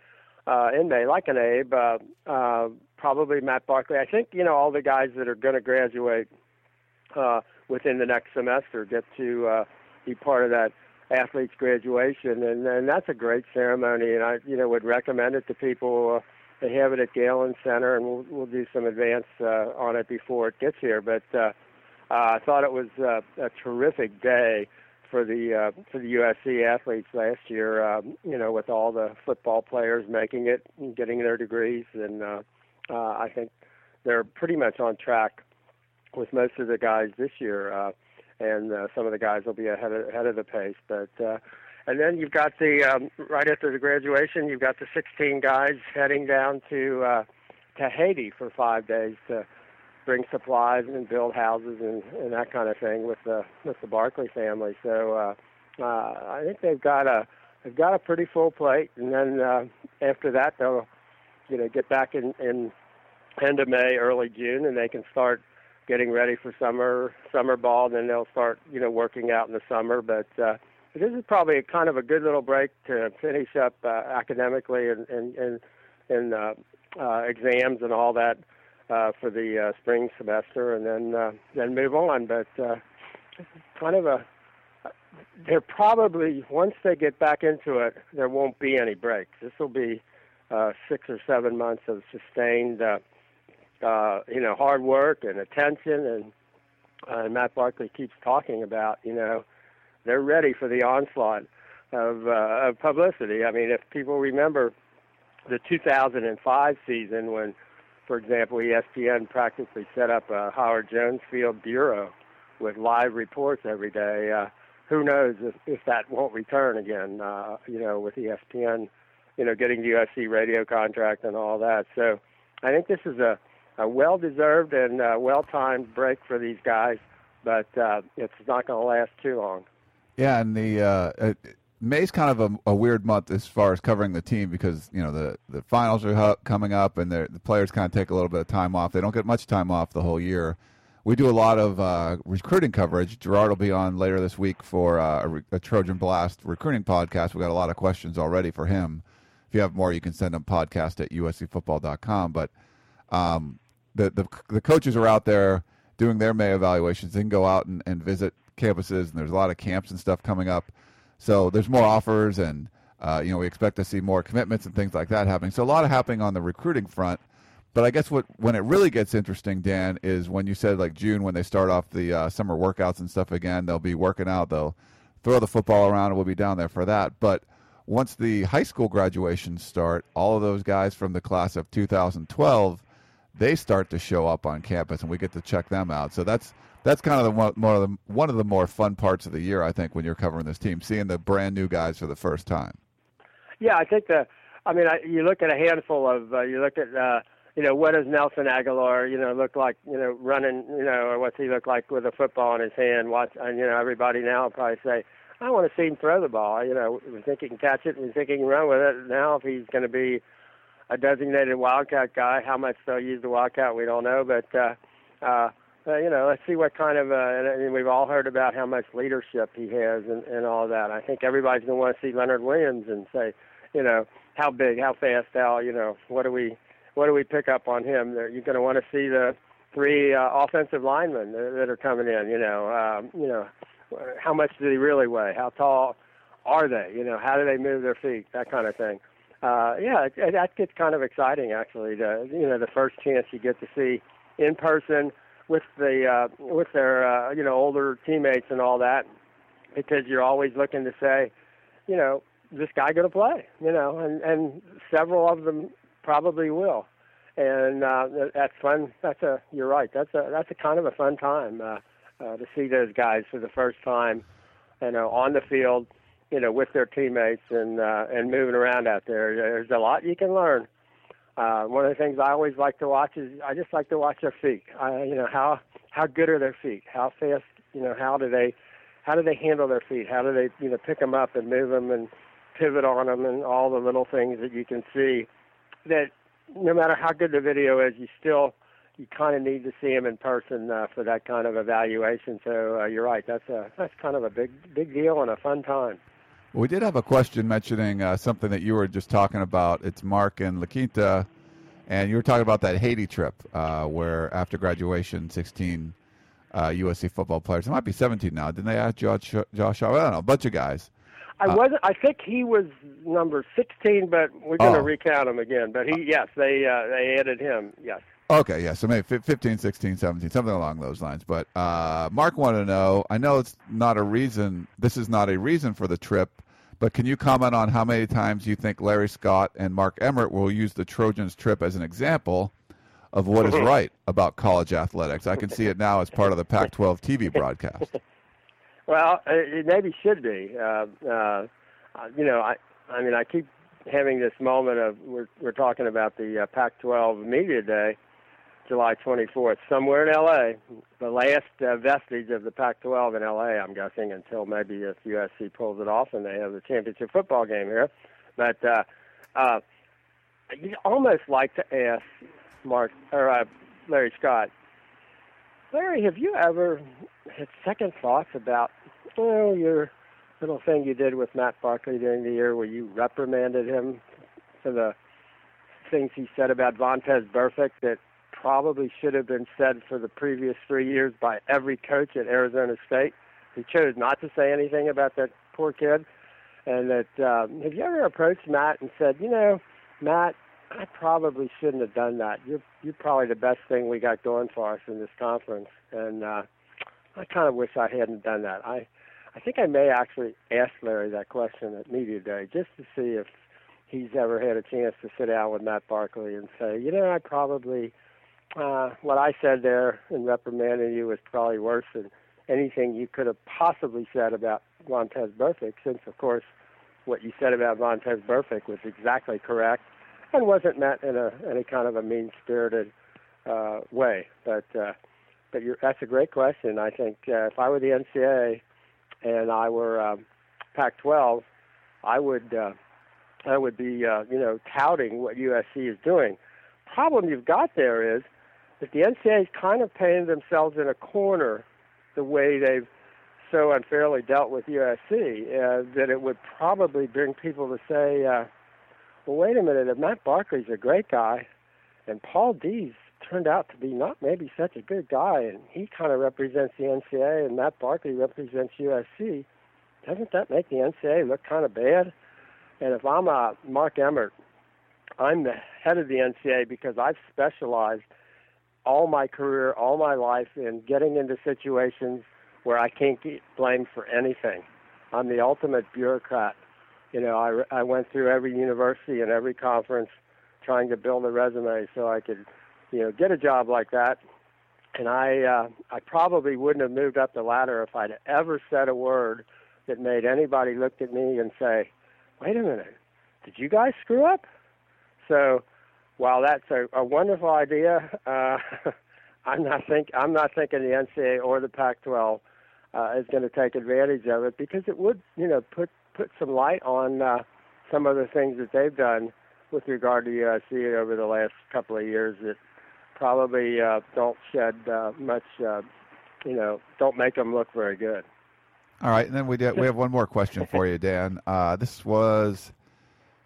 uh, in May, like an Abe, uh, uh, probably Matt Barkley. I think you know all the guys that are going to graduate uh, within the next semester get to uh, be part of that athletes graduation, and and that's a great ceremony, and I you know would recommend it to people. Uh, they have it at Galen Center, and we'll we'll do some advance uh, on it before it gets here. But uh, uh, I thought it was uh, a terrific day for the uh, for the USC athletes last year. Um, you know, with all the football players making it, and getting their degrees, and uh, uh, I think they're pretty much on track with most of the guys this year. Uh, and uh, some of the guys will be ahead of, ahead of the pace. But uh, and then you've got the um, right after the graduation, you've got the 16 guys heading down to uh, to Haiti for five days to bring supplies and build houses and, and that kind of thing with the with the Barkley family. So uh, uh, I think they've got a they've got a pretty full plate, and then uh, after that they'll you know get back in in end of May, early June, and they can start getting ready for summer summer ball. Then they'll start you know working out in the summer. But uh, this is probably a kind of a good little break to finish up uh, academically and and and, and uh, uh, exams and all that uh, for the uh, spring semester, and then uh, then move on. But uh, kind of a they're probably once they get back into it, there won't be any breaks. This will be uh, six or seven months of sustained. Uh, uh, you know, hard work and attention, and uh, Matt Barkley keeps talking about, you know, they're ready for the onslaught of, uh, of publicity. I mean, if people remember the 2005 season when, for example, ESPN practically set up a Howard Jones Field bureau with live reports every day. Uh, who knows if, if that won't return again? Uh, you know, with ESPN, you know, getting the USC radio contract and all that. So, I think this is a a well-deserved and uh, well-timed break for these guys, but uh, it's not going to last too long. Yeah, and the uh, May's kind of a, a, weird month as far as covering the team because you know the the finals are coming up and the players kind of take a little bit of time off. They don't get much time off the whole year. We do a lot of uh, recruiting coverage. Gerard will be on later this week for uh, a, a, Trojan Blast recruiting podcast. We got a lot of questions already for him. If you have more, you can send them podcast at uscfootball.com. But um, the, the the coaches are out there doing their May evaluations. They can go out and, and visit campuses, and there's a lot of camps and stuff coming up. So there's more offers, and uh, you know we expect to see more commitments and things like that happening. So a lot of happening on the recruiting front. But I guess what when it really gets interesting, Dan, is when you said like June when they start off the uh, summer workouts and stuff again. They'll be working out. They'll throw the football around, and we'll be down there for that. But once the high school graduations start, all of those guys from the class of 2012 they start to show up on campus, and we get to check them out. So that's that's kind of the one, more of the, one of the more fun parts of the year, I think, when you're covering this team, seeing the brand new guys for the first time. Yeah, I think the. I mean, I, you look at a handful of. Uh, you look at. Uh, you know, what does Nelson Agholor, you know, look like, you know, running, you know, or what's he look like with a football in his hand? Watch, and, you know, everybody now will probably say, I want to see him throw the ball. You know, we think he can catch it, we think he can run with it. Now, if he's going to be a designated Wildcat guy. How much they'll use the Wildcat, we don't know. But uh, uh, uh, you know, let's see what kind of. Uh, and, we've all heard about how much leadership he has and, and all that. I think everybody's going to want to see Leonard Williams and say, you know, how big, how fast, how you know, what do we, what do we pick up on him? You're going to want to see the three uh, offensive linemen that are coming in. You know, um, you know, how much do they really weigh? How tall are they? You know, how do they move their feet? That kind of thing. Uh, yeah, it, it, that gets kind of exciting actually. To, you know, the first chance you get to see in person with the uh, with their uh, you know older teammates and all that, because you're always looking to say, you know, this guy going to play? You know, and and several of them probably will, and uh, that's fun. That's a you're right. That's a that's a kind of a fun time uh, uh, to see those guys for the first time, you know, on the field, you know, with their teammates and uh, and moving around out there. There's a lot you can learn. Uh, one of the things I always like to watch is I just like to watch their feet. I, you know how how good are their feet? How fast? You know how do they how do they handle their feet? How do they you know pick them up and move them and pivot on them and all the little things that you can see that no matter how good the video is, you still you kind of need to see them in person uh, for that kind of evaluation. So uh, you're right. That's a that's kind of a big big deal and a fun time. We did have a question mentioning uh, something that you were just talking about. It's Mark and La Quinta, and you were talking about that Haiti trip uh, where after graduation, 16 uh, USC football players, it might be 17 now, didn't they ask Josh, Josh I don't know, a bunch of guys. I uh, wasn't. I think he was number 16, but we're going to oh. recount him again. But he, yes, they uh, they added him. Yes. Okay, yeah, so maybe 15, 16, 17, something along those lines. But uh, Mark wanted to know I know it's not a reason, this is not a reason for the trip, but can you comment on how many times you think Larry Scott and Mark Emmert will use the Trojans trip as an example of what is right about college athletics? I can see it now as part of the Pac 12 TV broadcast. Well, it maybe should be. Uh, uh, you know, I, I mean, I keep having this moment of we're we're talking about the uh, Pac-12 Media Day, July 24th, somewhere in LA, the last uh, vestige of the Pac-12 in LA, I'm guessing, until maybe if USC pulls it off and they have the championship football game here. But uh, uh, you almost like to ask Mark or uh, Larry Scott, Larry, have you ever had second thoughts about, well, your little thing you did with Matt Barkley during the year where you reprimanded him for the things he said about Vontaze Burfict that probably should have been said for the previous three years by every coach at Arizona State. He chose not to say anything about that poor kid. And that um, have you ever approached Matt and said, you know, Matt, I probably shouldn't have done that. You're you're probably the best thing we got going for us in this conference, and uh, I kind of wish I hadn't done that. I I think I may actually ask Larry that question at media day just to see if he's ever had a chance to sit down with Matt Barkley and say, you know, I probably uh, what I said there in reprimanding you was probably worse than anything you could have possibly said about Vontaze Burfict, since of course what you said about Vontaze Burfict was exactly correct and wasn't meant in a any kind of a mean spirited uh, way. But uh, but you're, that's a great question. I think uh, if I were the NCAA and I were um, Pac-12, I would uh, I would be uh, you know touting what USC is doing. Problem you've got there is that the NCAA is kind of painted themselves in a corner the way they've so unfairly dealt with USC uh, that it would probably bring people to say, uh, well, wait a minute, if Matt Barkley's a great guy and Paul Dee's turned out to be not maybe such a good guy and he kind of represents the NCAA and Matt Barkley represents USC, doesn't that make the NCAA look kind of bad? And if I'm a Mark Emmert, I'm the head of the NCAA because I've specialized – all my career, all my life in getting into situations where I can't get blamed for anything. I'm the ultimate bureaucrat. You know, I, I went through every university and every conference trying to build a resume so I could, you know, get a job like that. And I, uh, I probably wouldn't have moved up the ladder if I'd ever said a word that made anybody look at me and say, "Wait a minute, did you guys screw up?" So while that's a, a wonderful idea, uh, I'm not think I'm not thinking the NCAA or the Pac-12 uh, is going to take advantage of it because it would, you know, put put some light on uh, some of the things that they've done with regard to USC over the last couple of years that probably uh, don't shed uh, much, uh, you know, don't make them look very good. All right, and then we did, we have one more question for you, Dan. Uh, this was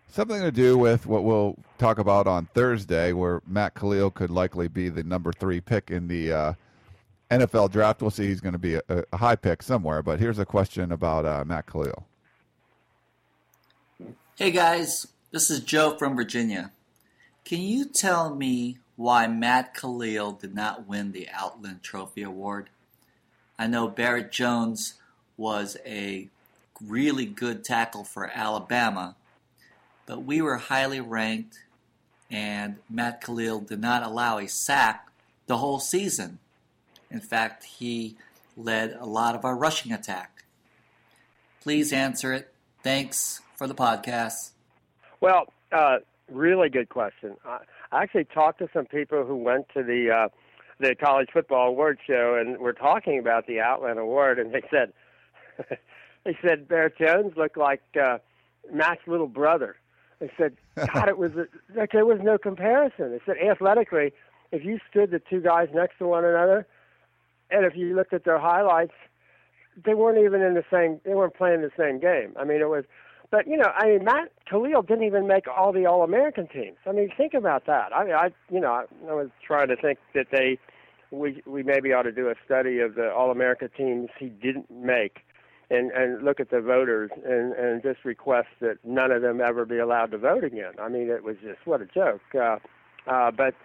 Something to do with what we'll talk about on Thursday, where Matt Kalil could likely be the number three pick in the uh, NFL draft. We'll see. He's going to be a, a, high pick somewhere. But here's a question about uh, Matt Kalil. Hey guys, this is Joe from Virginia. Can you tell me why Matt Kalil did not win the Outland Trophy Award? I know Barrett Jones was a really good tackle for Alabama, but we were highly ranked, and Matt Kalil did not allow a sack the whole season. In fact, he led a lot of our rushing attack. Please answer it. Thanks for the podcast. Well, uh, really good question. I actually talked to some people who went to the uh, the college football award show and were talking about the Outland Award, and they said they said Bear Jones looked like uh, Matt's little brother. They said, God, it was a, like there was no comparison. They said athletically, if you stood the two guys next to one another, and if you looked at their highlights, they weren't even in the same. They weren't playing the same game. I mean, it was. But you know, I mean, Matt Kalil didn't even make all the All-American teams. I mean, think about that. I mean, I you know, I, I was trying to think that they we we maybe ought to do a study of the All-America teams he didn't make, and and look at the voters and and just request that none of them ever be allowed to vote again. I mean, it was just what a joke. Uh, uh, but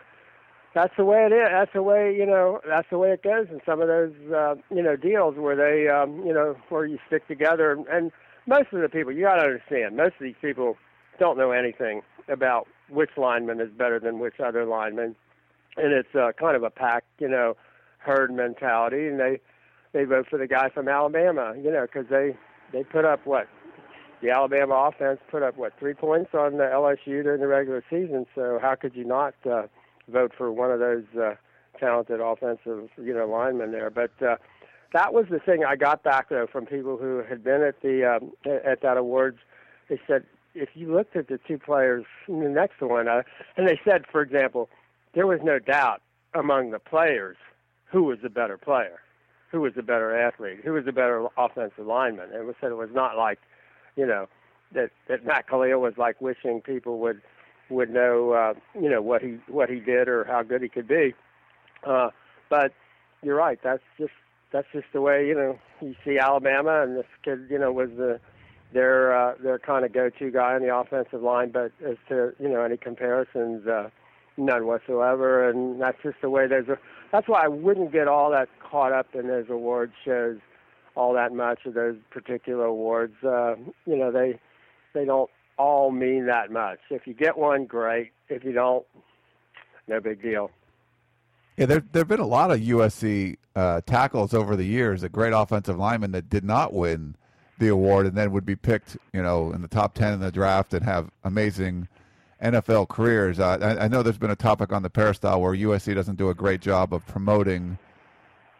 that's the way it is. That's the way you know. That's the way it goes in some of those uh, you know deals where they um, you know where you stick together. And most of the people, you got to understand, most of these people don't know anything about which lineman is better than which other lineman, and it's uh, kind of a pack you know herd mentality, and they they vote for the guy from Alabama, you know, because they they put up what the Alabama offense put up what three points on the LSU during the regular season. So how could you not? Uh, vote for one of those uh, talented offensive, you know, linemen there. But uh, that was the thing I got back though from people who had been at the um, at that awards. They said if you looked at the two players the next one, uh, and they said, for example, there was no doubt among the players who was the better player, who was the better athlete, who was the better offensive lineman. It was said it was not like, you know, that that Matt Kalil was like wishing people would would know uh, you know what he what he did or how good he could be. Uh, but you're right. That's just that's just the way you know you see Alabama, and this kid you know was the their uh, their kind of go-to guy on the offensive line. But as to you know any comparisons, uh, none whatsoever. And that's just the way there's a. That's why I wouldn't get all that caught up in those award shows all that much of those particular awards. Uh, you know they they don't all mean that much. If you get one, great. If you don't, no big deal. Yeah, there there have been a lot of USC uh, tackles over the years, a great offensive lineman that did not win the award and then would be picked, you know, in the top ten in the draft and have amazing NFL careers. Uh, I, I, know there's been a topic on the peristyle where USC doesn't do a great job of promoting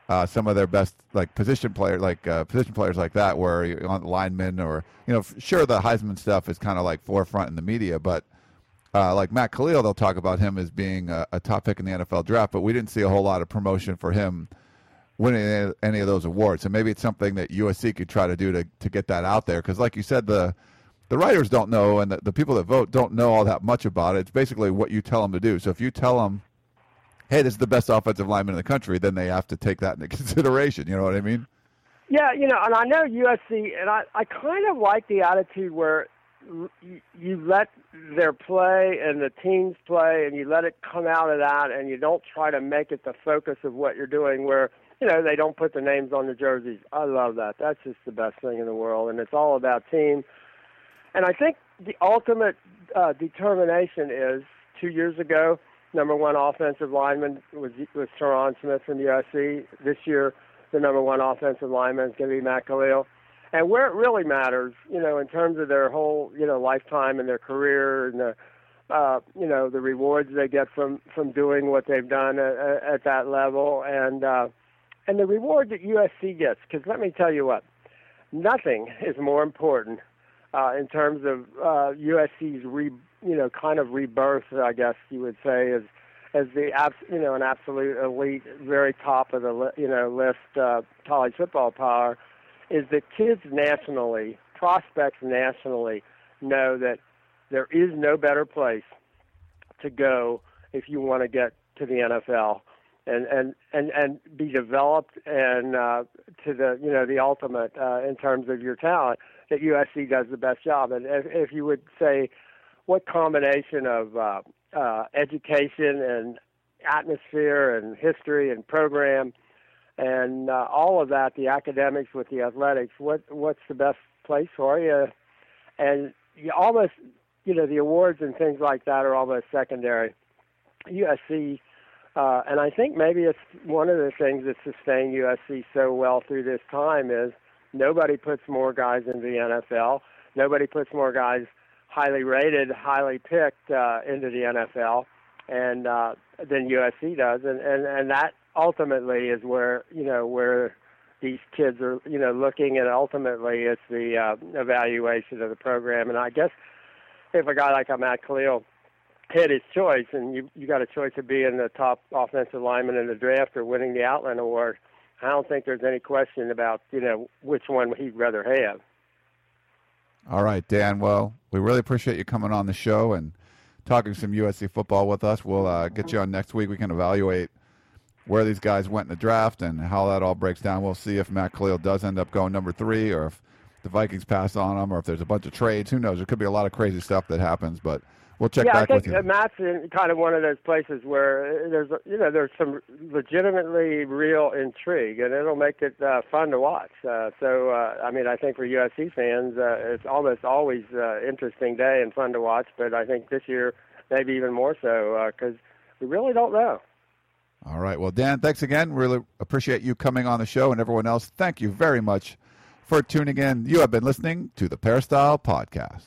uh, some of their best like position player like uh, position players like that, where you on the linemen or you know, sure the Heisman stuff is kind of like forefront in the media, but uh, like Matt Kalil, they'll talk about him as being a, a, top pick in the NFL draft, but we didn't see a whole lot of promotion for him winning any of those awards. So maybe it's something that USC could try to do to to get that out there, because like you said, the the writers don't know and the, the people that vote don't know all that much about it. It's basically what you tell them to do. So if you tell them hey, this is the best offensive lineman in the country, then they have to take that into consideration. You know what I mean? Yeah, you know, and I know USC, and I, I kind of like the attitude where you, let their play and the teams play, and you let it come out of that, and you don't try to make it the focus of what you're doing. Where you know they don't put the names on the jerseys. I love that. That's just the best thing in the world, and it's all about team. And I think the ultimate uh, determination is two years ago number one offensive lineman was was Tyron Smith from USC. This year, the number one offensive lineman is going to be Matt Kalil. And where it really matters, you know, in terms of their whole, you know, lifetime and their career and the, uh, you know, the rewards they get from from doing what they've done at, at that level, and uh, and the reward that USC gets. Because let me tell you what, nothing is more important uh, in terms of uh, USC's re, you know, kind of rebirth, I guess you would say, as as the abs, you know, an absolute elite, very top of the li- you know list uh, college football power, is that kids nationally, prospects nationally, know that there is no better place to go if you want to get to the NFL and and and and be developed and uh, to the you know the ultimate uh, in terms of your talent. That USC does the best job, and if, if you would say, what combination of uh, uh, education and atmosphere and history and program and uh, all of that, the academics with the athletics, what what's the best place for you? And you almost, you know, the awards and things like that are almost secondary. USC, uh, and I think maybe it's one of the things that sustained USC so well through this time is nobody puts more guys into the NFL. Nobody puts more guys highly rated, highly picked uh, into the NFL, and uh, than USC does, and and and that ultimately is where you know where these kids are you know looking, and ultimately it's the uh, evaluation of the program. And I guess if a guy like Matt Kalil had his choice, and you you got a choice of being the top offensive lineman in the draft or winning the Outland Award, I don't think there's any question about you know which one he'd rather have. All right, Dan. Well, we really appreciate you coming on the show and talking some USC football with us. We'll uh, get you on next week. We can evaluate where these guys went in the draft and how that all breaks down. We'll see if Matt Kalil does end up going number three or if the Vikings pass on him or if there's a bunch of trades. Who knows? There could be a lot of crazy stuff that happens, but we'll check yeah, back I think with you. Matt's in kind of one of those places where there's you know there's some legitimately real intrigue, and it'll make it uh, fun to watch. Uh, so uh, I mean, I think for USC fans, uh, it's almost always uh, interesting day and fun to watch. But I think this year maybe even more so because we really don't know. All right. Well, Dan, thanks again. Really appreciate you coming on the show, and everyone else, thank you very much for tuning in. You have been listening to the Peristyle Podcast.